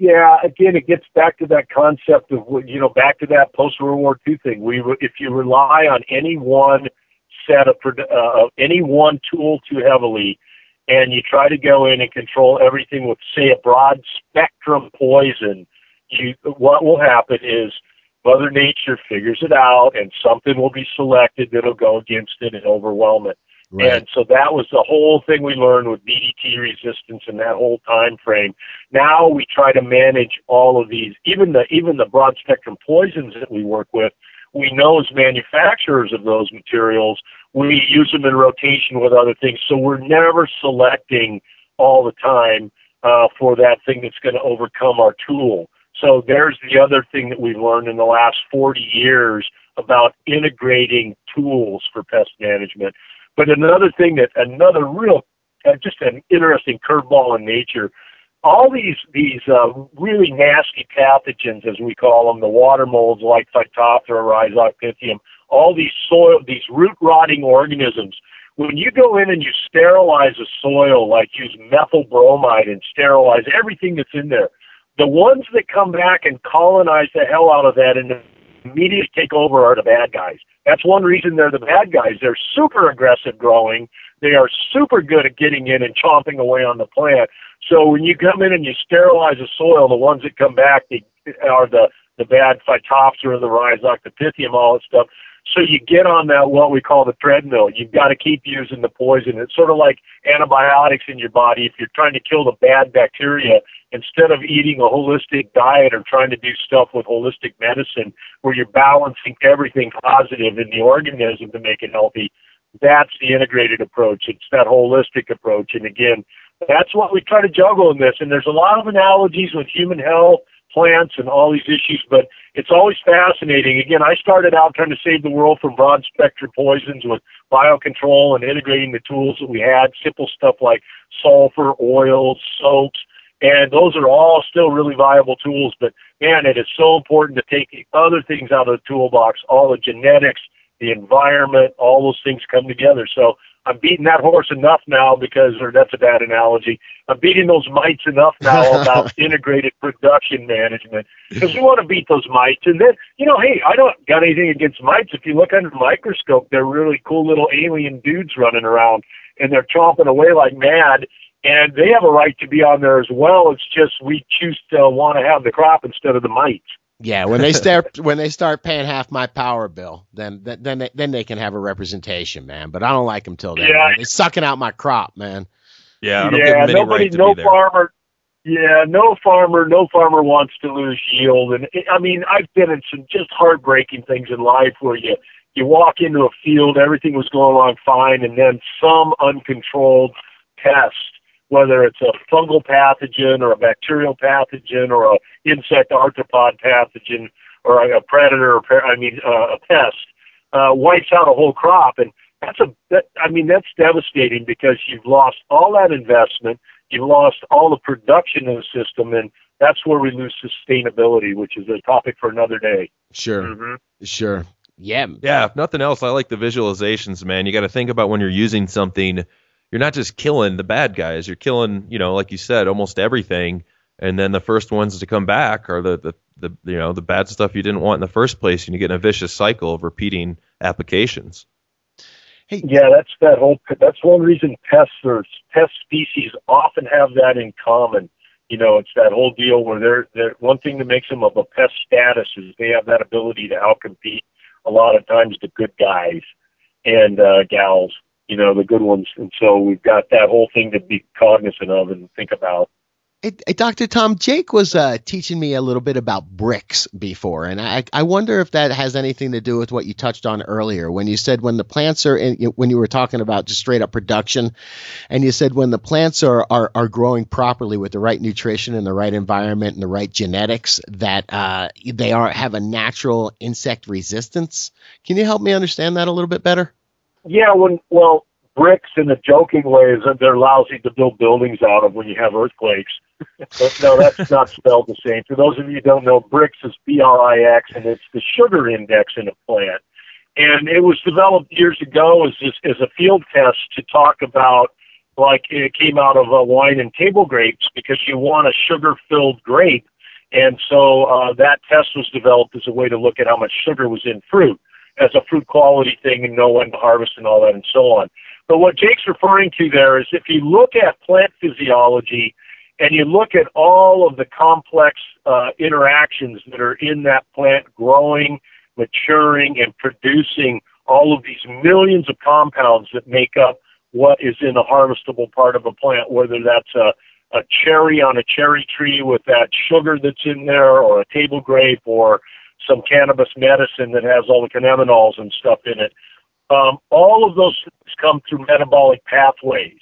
Yeah, again, it gets back to that concept of you know back to that post World War II thing. We if you rely on any one set of uh, any one tool too heavily, and you try to go in and control everything with say a broad spectrum poison, you what will happen is Mother Nature figures it out, and something will be selected that'll go against it and overwhelm it. And so that was the whole thing we learned with DDT resistance in that whole time frame. Now we try to manage all of these, even the even the broad spectrum poisons that we work with. We know as manufacturers of those materials, we use them in rotation with other things. So we're never selecting all the time uh, for that thing that's going to overcome our tool. So there's the other thing that we've learned in the last 40 years about integrating tools for pest management. But another thing that another real, uh, just an interesting curveball in nature. All these these uh, really nasty pathogens, as we call them, the water molds like Phytophthora, Rhizopithium, all these soil, these root rotting organisms. When you go in and you sterilize a soil, like use methyl bromide and sterilize everything that's in there, the ones that come back and colonize the hell out of that and immediately take over are the bad guys. That's one reason they're the bad guys. They're super aggressive growing. They are super good at getting in and chomping away on the plant. So when you come in and you sterilize the soil, the ones that come back they are the the bad phytophthora, the the Pythium, all that stuff. So you get on that what we call the treadmill. You've got to keep using the poison. It's sort of like antibiotics in your body. If you're trying to kill the bad bacteria, instead of eating a holistic diet or trying to do stuff with holistic medicine where you're balancing everything positive in the organism to make it healthy, that's the integrated approach. It's that holistic approach. And again, that's what we try to juggle in this. And there's a lot of analogies with human health, plants, and all these issues, but it's always fascinating. Again, I started out trying to save the world from broad spectrum poisons with biocontrol and integrating the tools that we had, simple stuff like sulfur, oils, soaps, and those are all still really viable tools. But man, it is so important to take the other things out of the toolbox, all the genetics, the environment, all those things come together. So I'm beating that horse enough now because, or that's a bad analogy. I'm beating those mites enough now [laughs] about integrated production management because we want to beat those mites. And then, you know, hey, I don't got anything against mites. If you look under the microscope, they're really cool little alien dudes running around and they're chomping away like mad. And they have a right to be on there as well. It's just we choose to want to have the crop instead of the mites. Yeah, when they start [laughs] when they start paying half my power bill, then then then they, then they can have a representation, man. But I don't like them till then. Yeah. man. They're sucking out my crop, man. Yeah, I don't give yeah, them any nobody, right to no be there. farmer. Yeah, no farmer, no farmer wants to lose yield. And it, I mean, I've been in some just heartbreaking things in life where you you walk into a field, everything was going along fine, and then some uncontrolled pest, whether it's a fungal pathogen or a bacterial pathogen or a insect arthropod pathogen or a, a predator, or I mean uh, a pest, uh, wipes out a whole crop, and that's a that, I mean that's devastating because you've lost all that investment, you've lost all the production in the system, and that's where we lose sustainability, which is a topic for another day. Sure, Mm-hmm. sure. Yeah, Yeah, if nothing else, I like the visualizations, man. You got to think about when you're using something, you're not just killing the bad guys, you're killing, you know, like you said, almost everything. And then the first ones to come back are the, the, the you know, the bad stuff you didn't want in the first place, and you get in a vicious cycle of repeating applications. Hey. Yeah, that's that whole. That's one reason pests or pest species often have that in common. You know, it's that whole deal where they're, they're one thing that makes them of a pest status is they have that ability to outcompete a lot of times the good guys and uh, gals. You know, the good ones. And so we've got that whole thing to be cognizant of and think about. Hey, Dr. Tom, Jake was uh, teaching me a little bit about Brix before, and I, I wonder if that has anything to do with what you touched on earlier when you said when the plants are in, when you were talking about just straight up production, and you said when the plants are, are, are growing properly with the right nutrition and the right environment and the right genetics, that uh, they are have a natural insect resistance. Can you help me understand that a little bit better? Yeah, when well, bricks in a joking way is that they're lousy to build buildings out of when you have earthquakes. but no, that's [laughs] not spelled the same. For those of you who don't know, Brix is B-R-I-X, and it's the sugar index in a plant. And it was developed years ago as as a field test to talk about, like it came out of uh, wine and table grapes because you want a sugar-filled grape, and so uh, that test was developed as a way to look at how much sugar was in fruit as a fruit quality thing and know when to harvest and all that and so on. But what Jake's referring to there is if you look at plant physiology and you look at all of the complex uh, interactions that are in that plant growing, maturing, and producing all of these millions of compounds that make up what is in a harvestable part of a plant, whether that's a, a cherry on a cherry tree with that sugar that's in there, or a table grape, or some cannabis medicine that has all the cannabinoids and stuff in it. Um, all of those things come through metabolic pathways.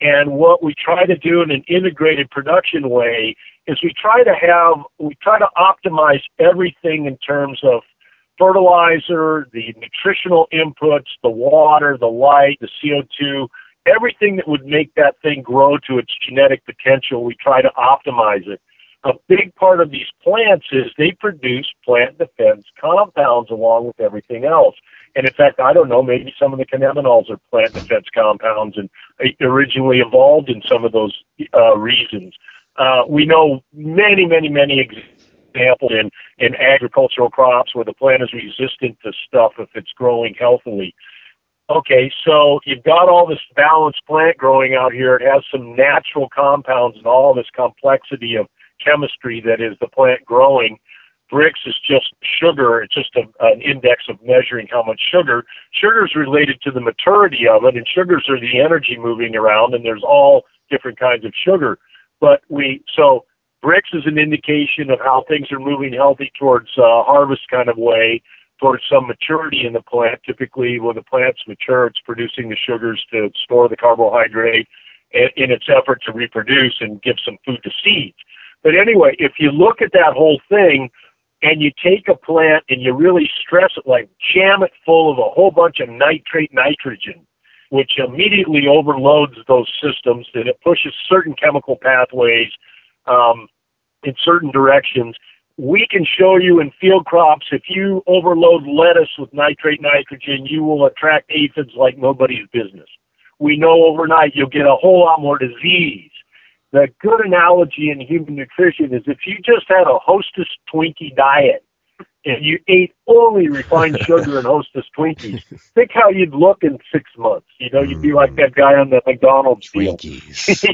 And what we try to do in an integrated production way is we try to have, we try to optimize everything in terms of fertilizer, the nutritional inputs, the water, the light, the CO2, everything that would make that thing grow to its genetic potential, we try to optimize it. A big part of these plants is they produce plant defense compounds along with everything else. And in fact, I don't know, maybe some of the cannabinoids are plant defense compounds and originally evolved in some of those uh, reasons. Uh, we know many, many, many examples in, in agricultural crops where the plant is resistant to stuff if it's growing healthily. Okay, so you've got all this balanced plant growing out here. It has some natural compounds and all this complexity of chemistry that is the plant growing. Brix is just sugar. It's just a, an index of measuring how much sugar. Sugar is related to the maturity of it, and sugars are the energy moving around, and there's all different kinds of sugar. But we, so Brix is an indication of how things are moving healthy towards uh, harvest kind of way, towards some maturity in the plant. Typically, when the plant's mature, it's producing the sugars to store the carbohydrate in its effort to reproduce and give some food to seeds. But anyway, if you look at that whole thing, and you take a plant and you really stress it, like jam it full of a whole bunch of nitrate nitrogen, which immediately overloads those systems and it pushes certain chemical pathways um, in certain directions. We can show you in field crops if you overload lettuce with nitrate nitrogen, you will attract aphids like nobody's business. We know overnight you'll get a whole lot more disease the good analogy in human nutrition is if you just had a Hostess Twinkie diet and you ate only refined sugar and Hostess Twinkies, [laughs] think how you'd look in six months. You know, you'd be like that mm. guy on the McDonald's Twinkies.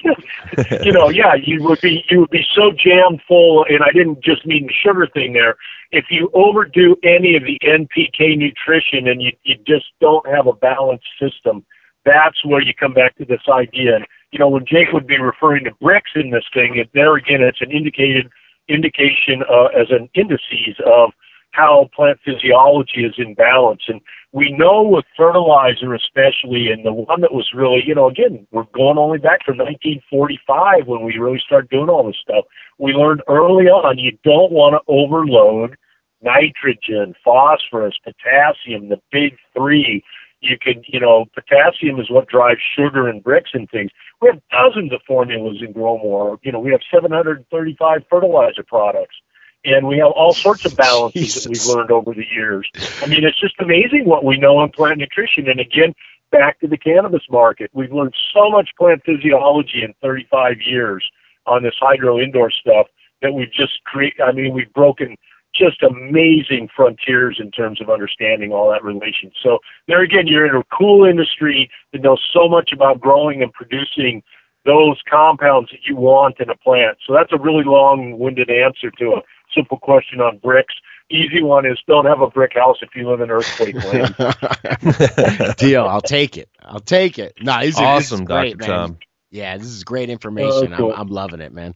[laughs] you know, yeah, you would be you would be so jammed full, and I didn't just mean the sugar thing there. If you overdo any of the NPK nutrition and you you just don't have a balanced system, that's where you come back to this idea. And you know, when Jake would be referring to Brix in this thing, it, there again, it's an indicated indication uh, as an indices of how plant physiology is in balance. And we know with fertilizer, especially, and the one that was really, you know, again, we're going only back to 1945 when we really started doing all this stuff. We learned early on you don't want to overload nitrogen, phosphorus, potassium, the big three you can, you know, potassium is what drives sugar and Brix and things. We have dozens of formulas in Growmore. You know, we have 735 fertilizer products, and we have all sorts of balances that we've learned over the years. I mean, it's just amazing what we know on plant nutrition. And again, back to the cannabis market, we've learned so much plant physiology in 35 years on this hydro indoor stuff that we've just created. I mean, we've broken just amazing frontiers in terms of understanding all that relation. So there again, you're in a cool industry that knows so much about growing and producing those compounds that you want in a plant. So that's a really long-winded answer to a simple question on Brix. Easy one is don't have a brick house if you live in earthquake [laughs] land. [laughs] Deal. I'll take it. I'll take it. No, this is- is awesome, great, Doctor man. Tom. Yeah, this is great information. Oh, cool. I'm, I'm loving it, man.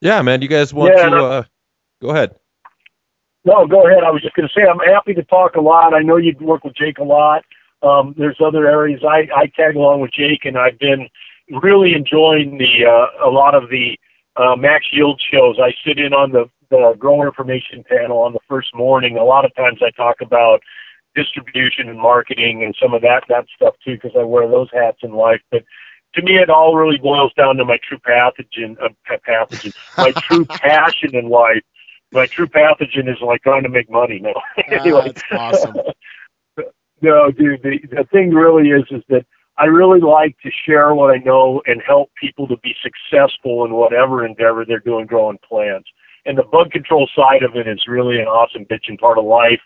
Yeah, man. You guys want Yeah, to? Uh, go ahead. No, go ahead. I was just going to say I'm happy to talk a lot. I know you work with Jake a lot. Um, there's other areas I, I tag along with Jake, and I've been really enjoying the uh, a lot of the uh, Max Yield shows. I sit in on the the grower information panel on the first morning. A lot of times I talk about distribution and marketing and some of that that stuff too, because I wear those hats in life. But to me, it all really boils down to my true pathogen, uh, pathogen, my true [laughs] passion in life. My true pathogen is like trying to make money. No, ah, [laughs] anyway, that's awesome. [laughs] no, dude. The, the thing really is, is that I really like to share what I know and help people to be successful in whatever endeavor they're doing growing plants. And the bug control side of it is really an awesome bitch and part of life.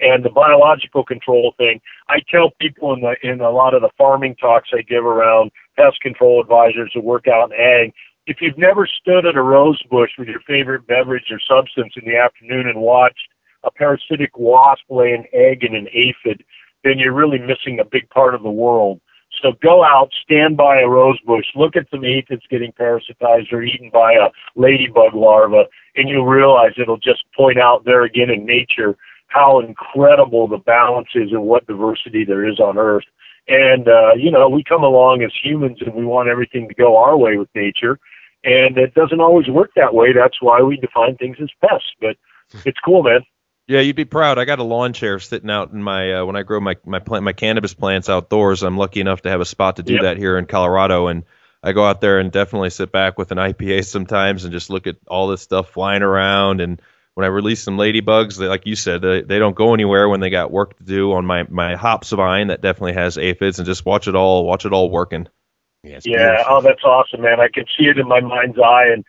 And the biological control thing, I tell people in the in a lot of the farming talks I give around pest control advisors who work out in ag, if you've never stood at a rose bush with your favorite beverage or substance in the afternoon and watched a parasitic wasp lay an egg in an aphid, then you're really missing a big part of the world. So go out, stand by a rose bush, look at some aphids getting parasitized or eaten by a ladybug larva, and you'll realize it'll just point out there again in nature how incredible the balance is and what diversity there is on Earth. And, uh, you know, we come along as humans and we want everything to go our way with nature. And it doesn't always work that way. That's why we define things as pests. But it's cool, man. Yeah, you'd be proud. I got a lawn chair sitting out in my uh, when I grow my my plant my cannabis plants outdoors. I'm lucky enough to have a spot to do Yep. that here in Colorado, and I go out there and definitely sit back with an IPA sometimes and just look at all this stuff flying around. And when I release some ladybugs, they, like you said, they, they don't go anywhere when they got work to do on my my hops vine that definitely has aphids, and just watch it all watch it all working. Yeah, Yeah, oh, that's awesome, man. I can see it in my mind's eye, and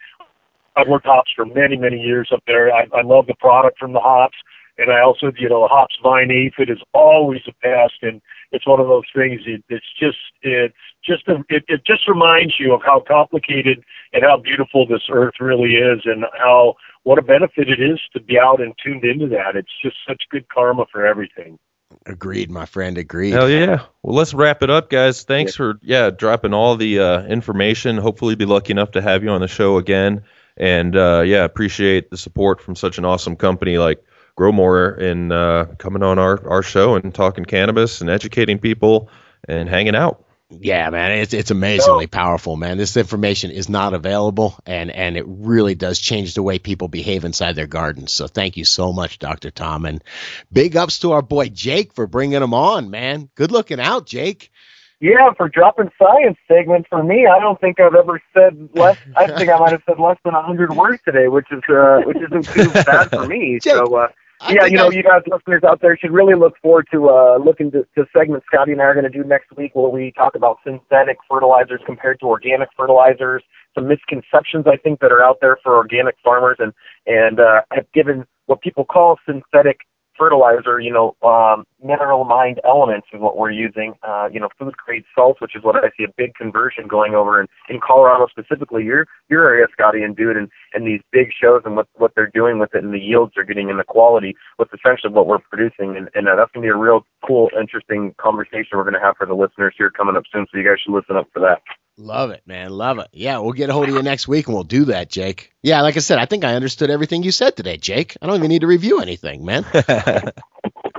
I've worked hops for many, many years up there. I, I love the product from the hops, and I also, you know, the hops vine aphid is always a pest, and it's one of those things. It, it's just, it's just, a, it, it just reminds you of how complicated and how beautiful this earth really is, and how what a benefit it is to be out and tuned into that. It's just such good karma for everything. Agreed, my friend. Agreed. Hell yeah. Well, let's wrap it up, guys. Thanks for yeah dropping all the uh, information. Hopefully, be lucky enough to have you on the show again. And uh, yeah, appreciate the support from such an awesome company like Grow More and uh, coming on our our show and talking cannabis and educating people and hanging out. Yeah, man, it's it's amazingly powerful, man. This information is not available, and and it really does change the way people behave inside their gardens. So thank you so much, Doctor Tom, and big ups to our boy Jake for bringing him on, man. Good looking out, Jake. Yeah, for dropping science segment for me, I don't think I've ever said less. I [laughs] think I might have said less than a hundred words today, which is uh, which isn't too bad for me. Jake, [laughs] so uh, I yeah, you know, I- you guys listeners out there should really look forward to uh, looking to, to segment Scotty and I are going to do next week, where we talk about synthetic fertilizers compared to organic fertilizers. Some misconceptions I think that are out there for organic farmers, and and uh, have given what people call synthetic fertilizer, you know, um, mineral mined elements is what we're using. Uh, you know, food grade salts, which is what I see a big conversion going over in, in Colorado specifically. Your your area, Scotty and Dude, and, and these big shows and what what they're doing with it and the yields they're getting and the quality with essentially what we're producing. And, and uh, that's gonna be a real cool, interesting conversation we're gonna have for the listeners here coming up soon. So you guys should listen up for that. Love it, man. Love it. Yeah, we'll get a hold of you next week and we'll do that, Jake. Yeah, like I said, I think I understood everything you said today, Jake. I don't even need to review anything, man. [laughs]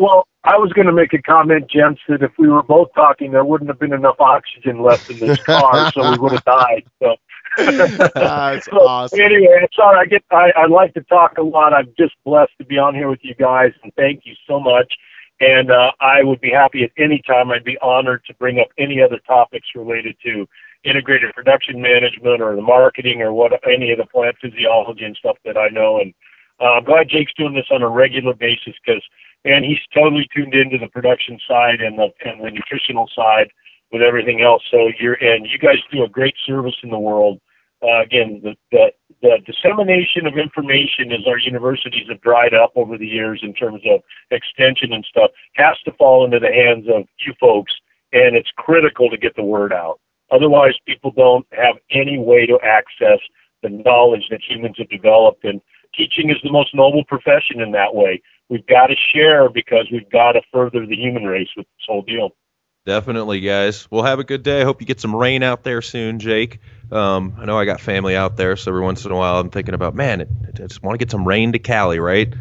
Well, I was going to make a comment, gents, that if we were both talking, there wouldn't have been enough oxygen left in this car, so we would have [laughs] died. So. That's So, awesome. Anyway, I'm sorry. I get. I, I like to talk a lot. I'm just blessed to be on here with you guys, and thank you so much. And uh, I would be happy at any time. I'd be honored to bring up any other topics related to integrated production management or the marketing or what any of the plant physiology and stuff that I know. And uh, I'm glad Jake's doing this on a regular basis because man, he's totally tuned into the production side and the and the nutritional side with everything else. So you're and you guys do a great service in the world. Uh, again, the, the the dissemination of information as our universities have dried up over the years in terms of extension and stuff has to fall into the hands of you folks, and it's critical to get the word out. Otherwise, people don't have any way to access the knowledge that humans have developed, and teaching is the most noble profession in that way. We've got to share because we've got to further the human race with this whole deal. Definitely, guys. We'll have a good day. I hope you get some rain out there soon, Jake. Um, I know I got family out there, so every once in a while I'm thinking about, man, I just want to get some rain to Cali, right?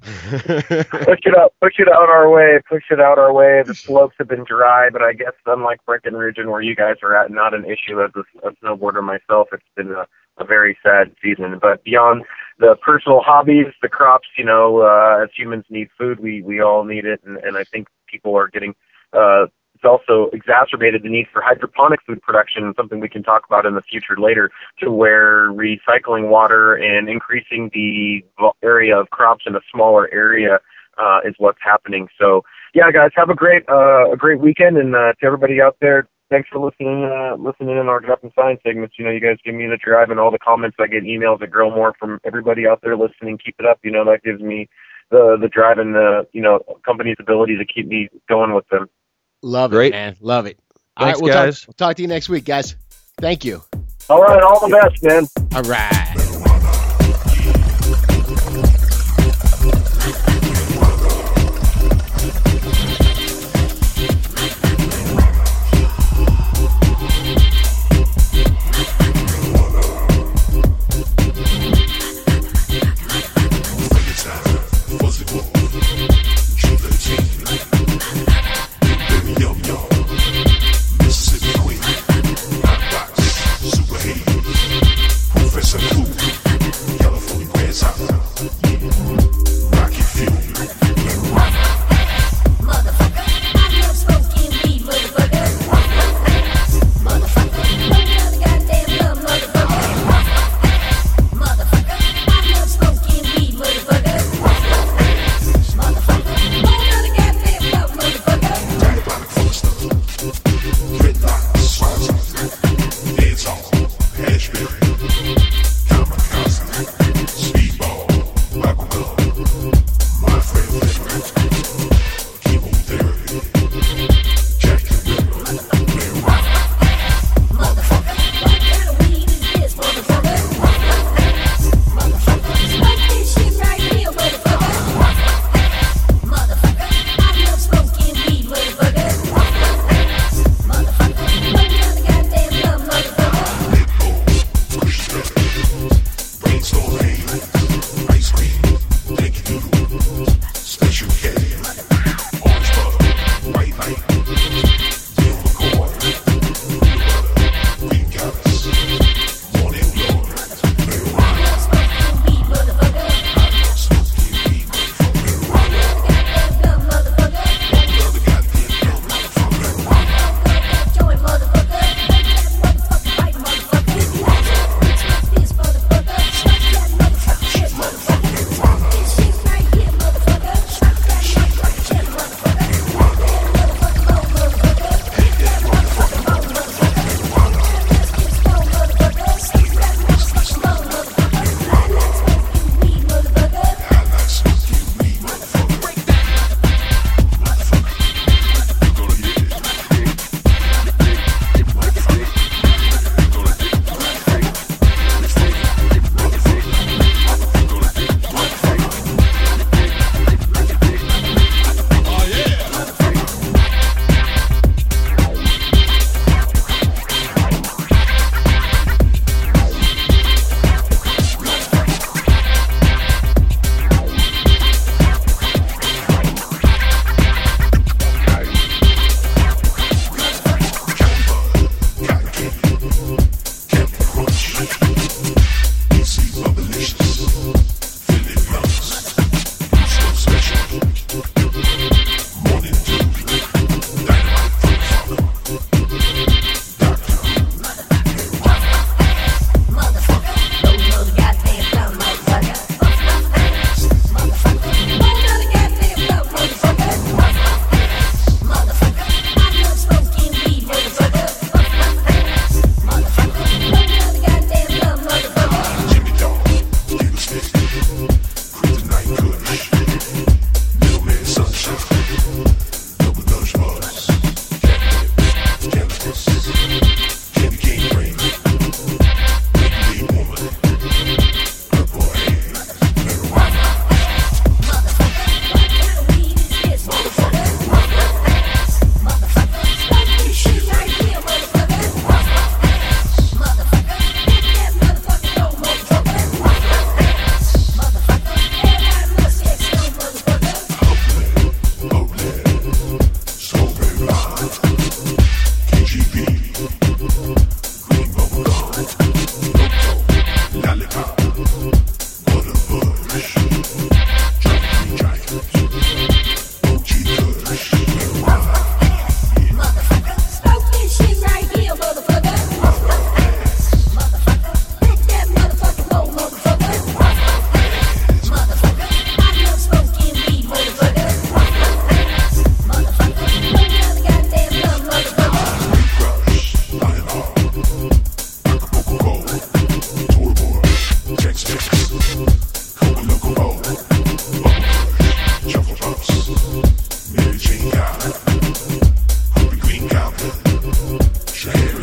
[laughs] push it out, push it out our way, push it out our way. The slopes have been dry, but I guess unlike Breckenridge and where you guys are at, not an issue as a, a snowboarder myself. It's been a, a very sad season. But beyond the personal hobbies, the crops, you know, uh, as humans need food, we we all need it, and, and I think people are getting. Uh, it's also exacerbated the need for hydroponic food production, something we can talk about in the future later, to where recycling water and increasing the area of crops in a smaller area uh, is what's happening. So, yeah, guys, have a great uh, a great weekend, and uh, to everybody out there, thanks for listening uh, listening in our dropping science segments. You know, you guys give me the drive and all the comments. I get emails that grow more from everybody out there listening. Keep it up. You know, that gives me the the drive and the you know company's ability to keep me going with them. Love Great. it, man. Love it. All Thanks, right, we'll guys. Talk, we'll talk to you next week, guys. Thank you. All right, all the best, man. All right.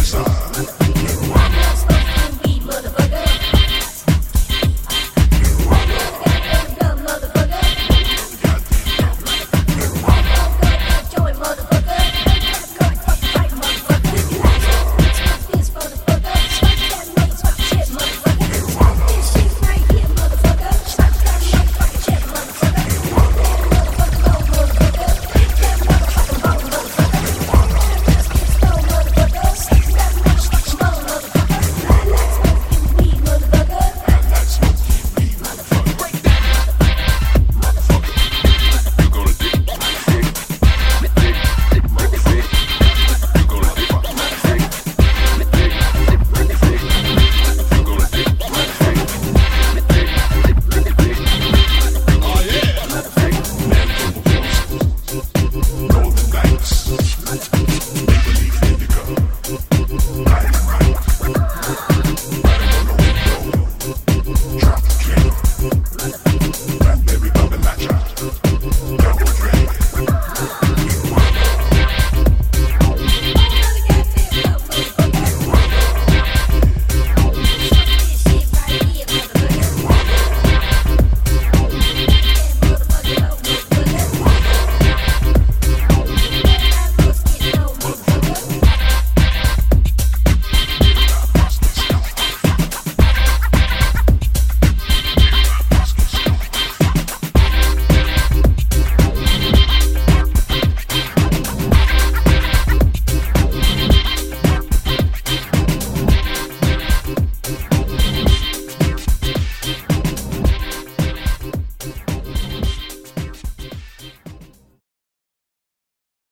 inside.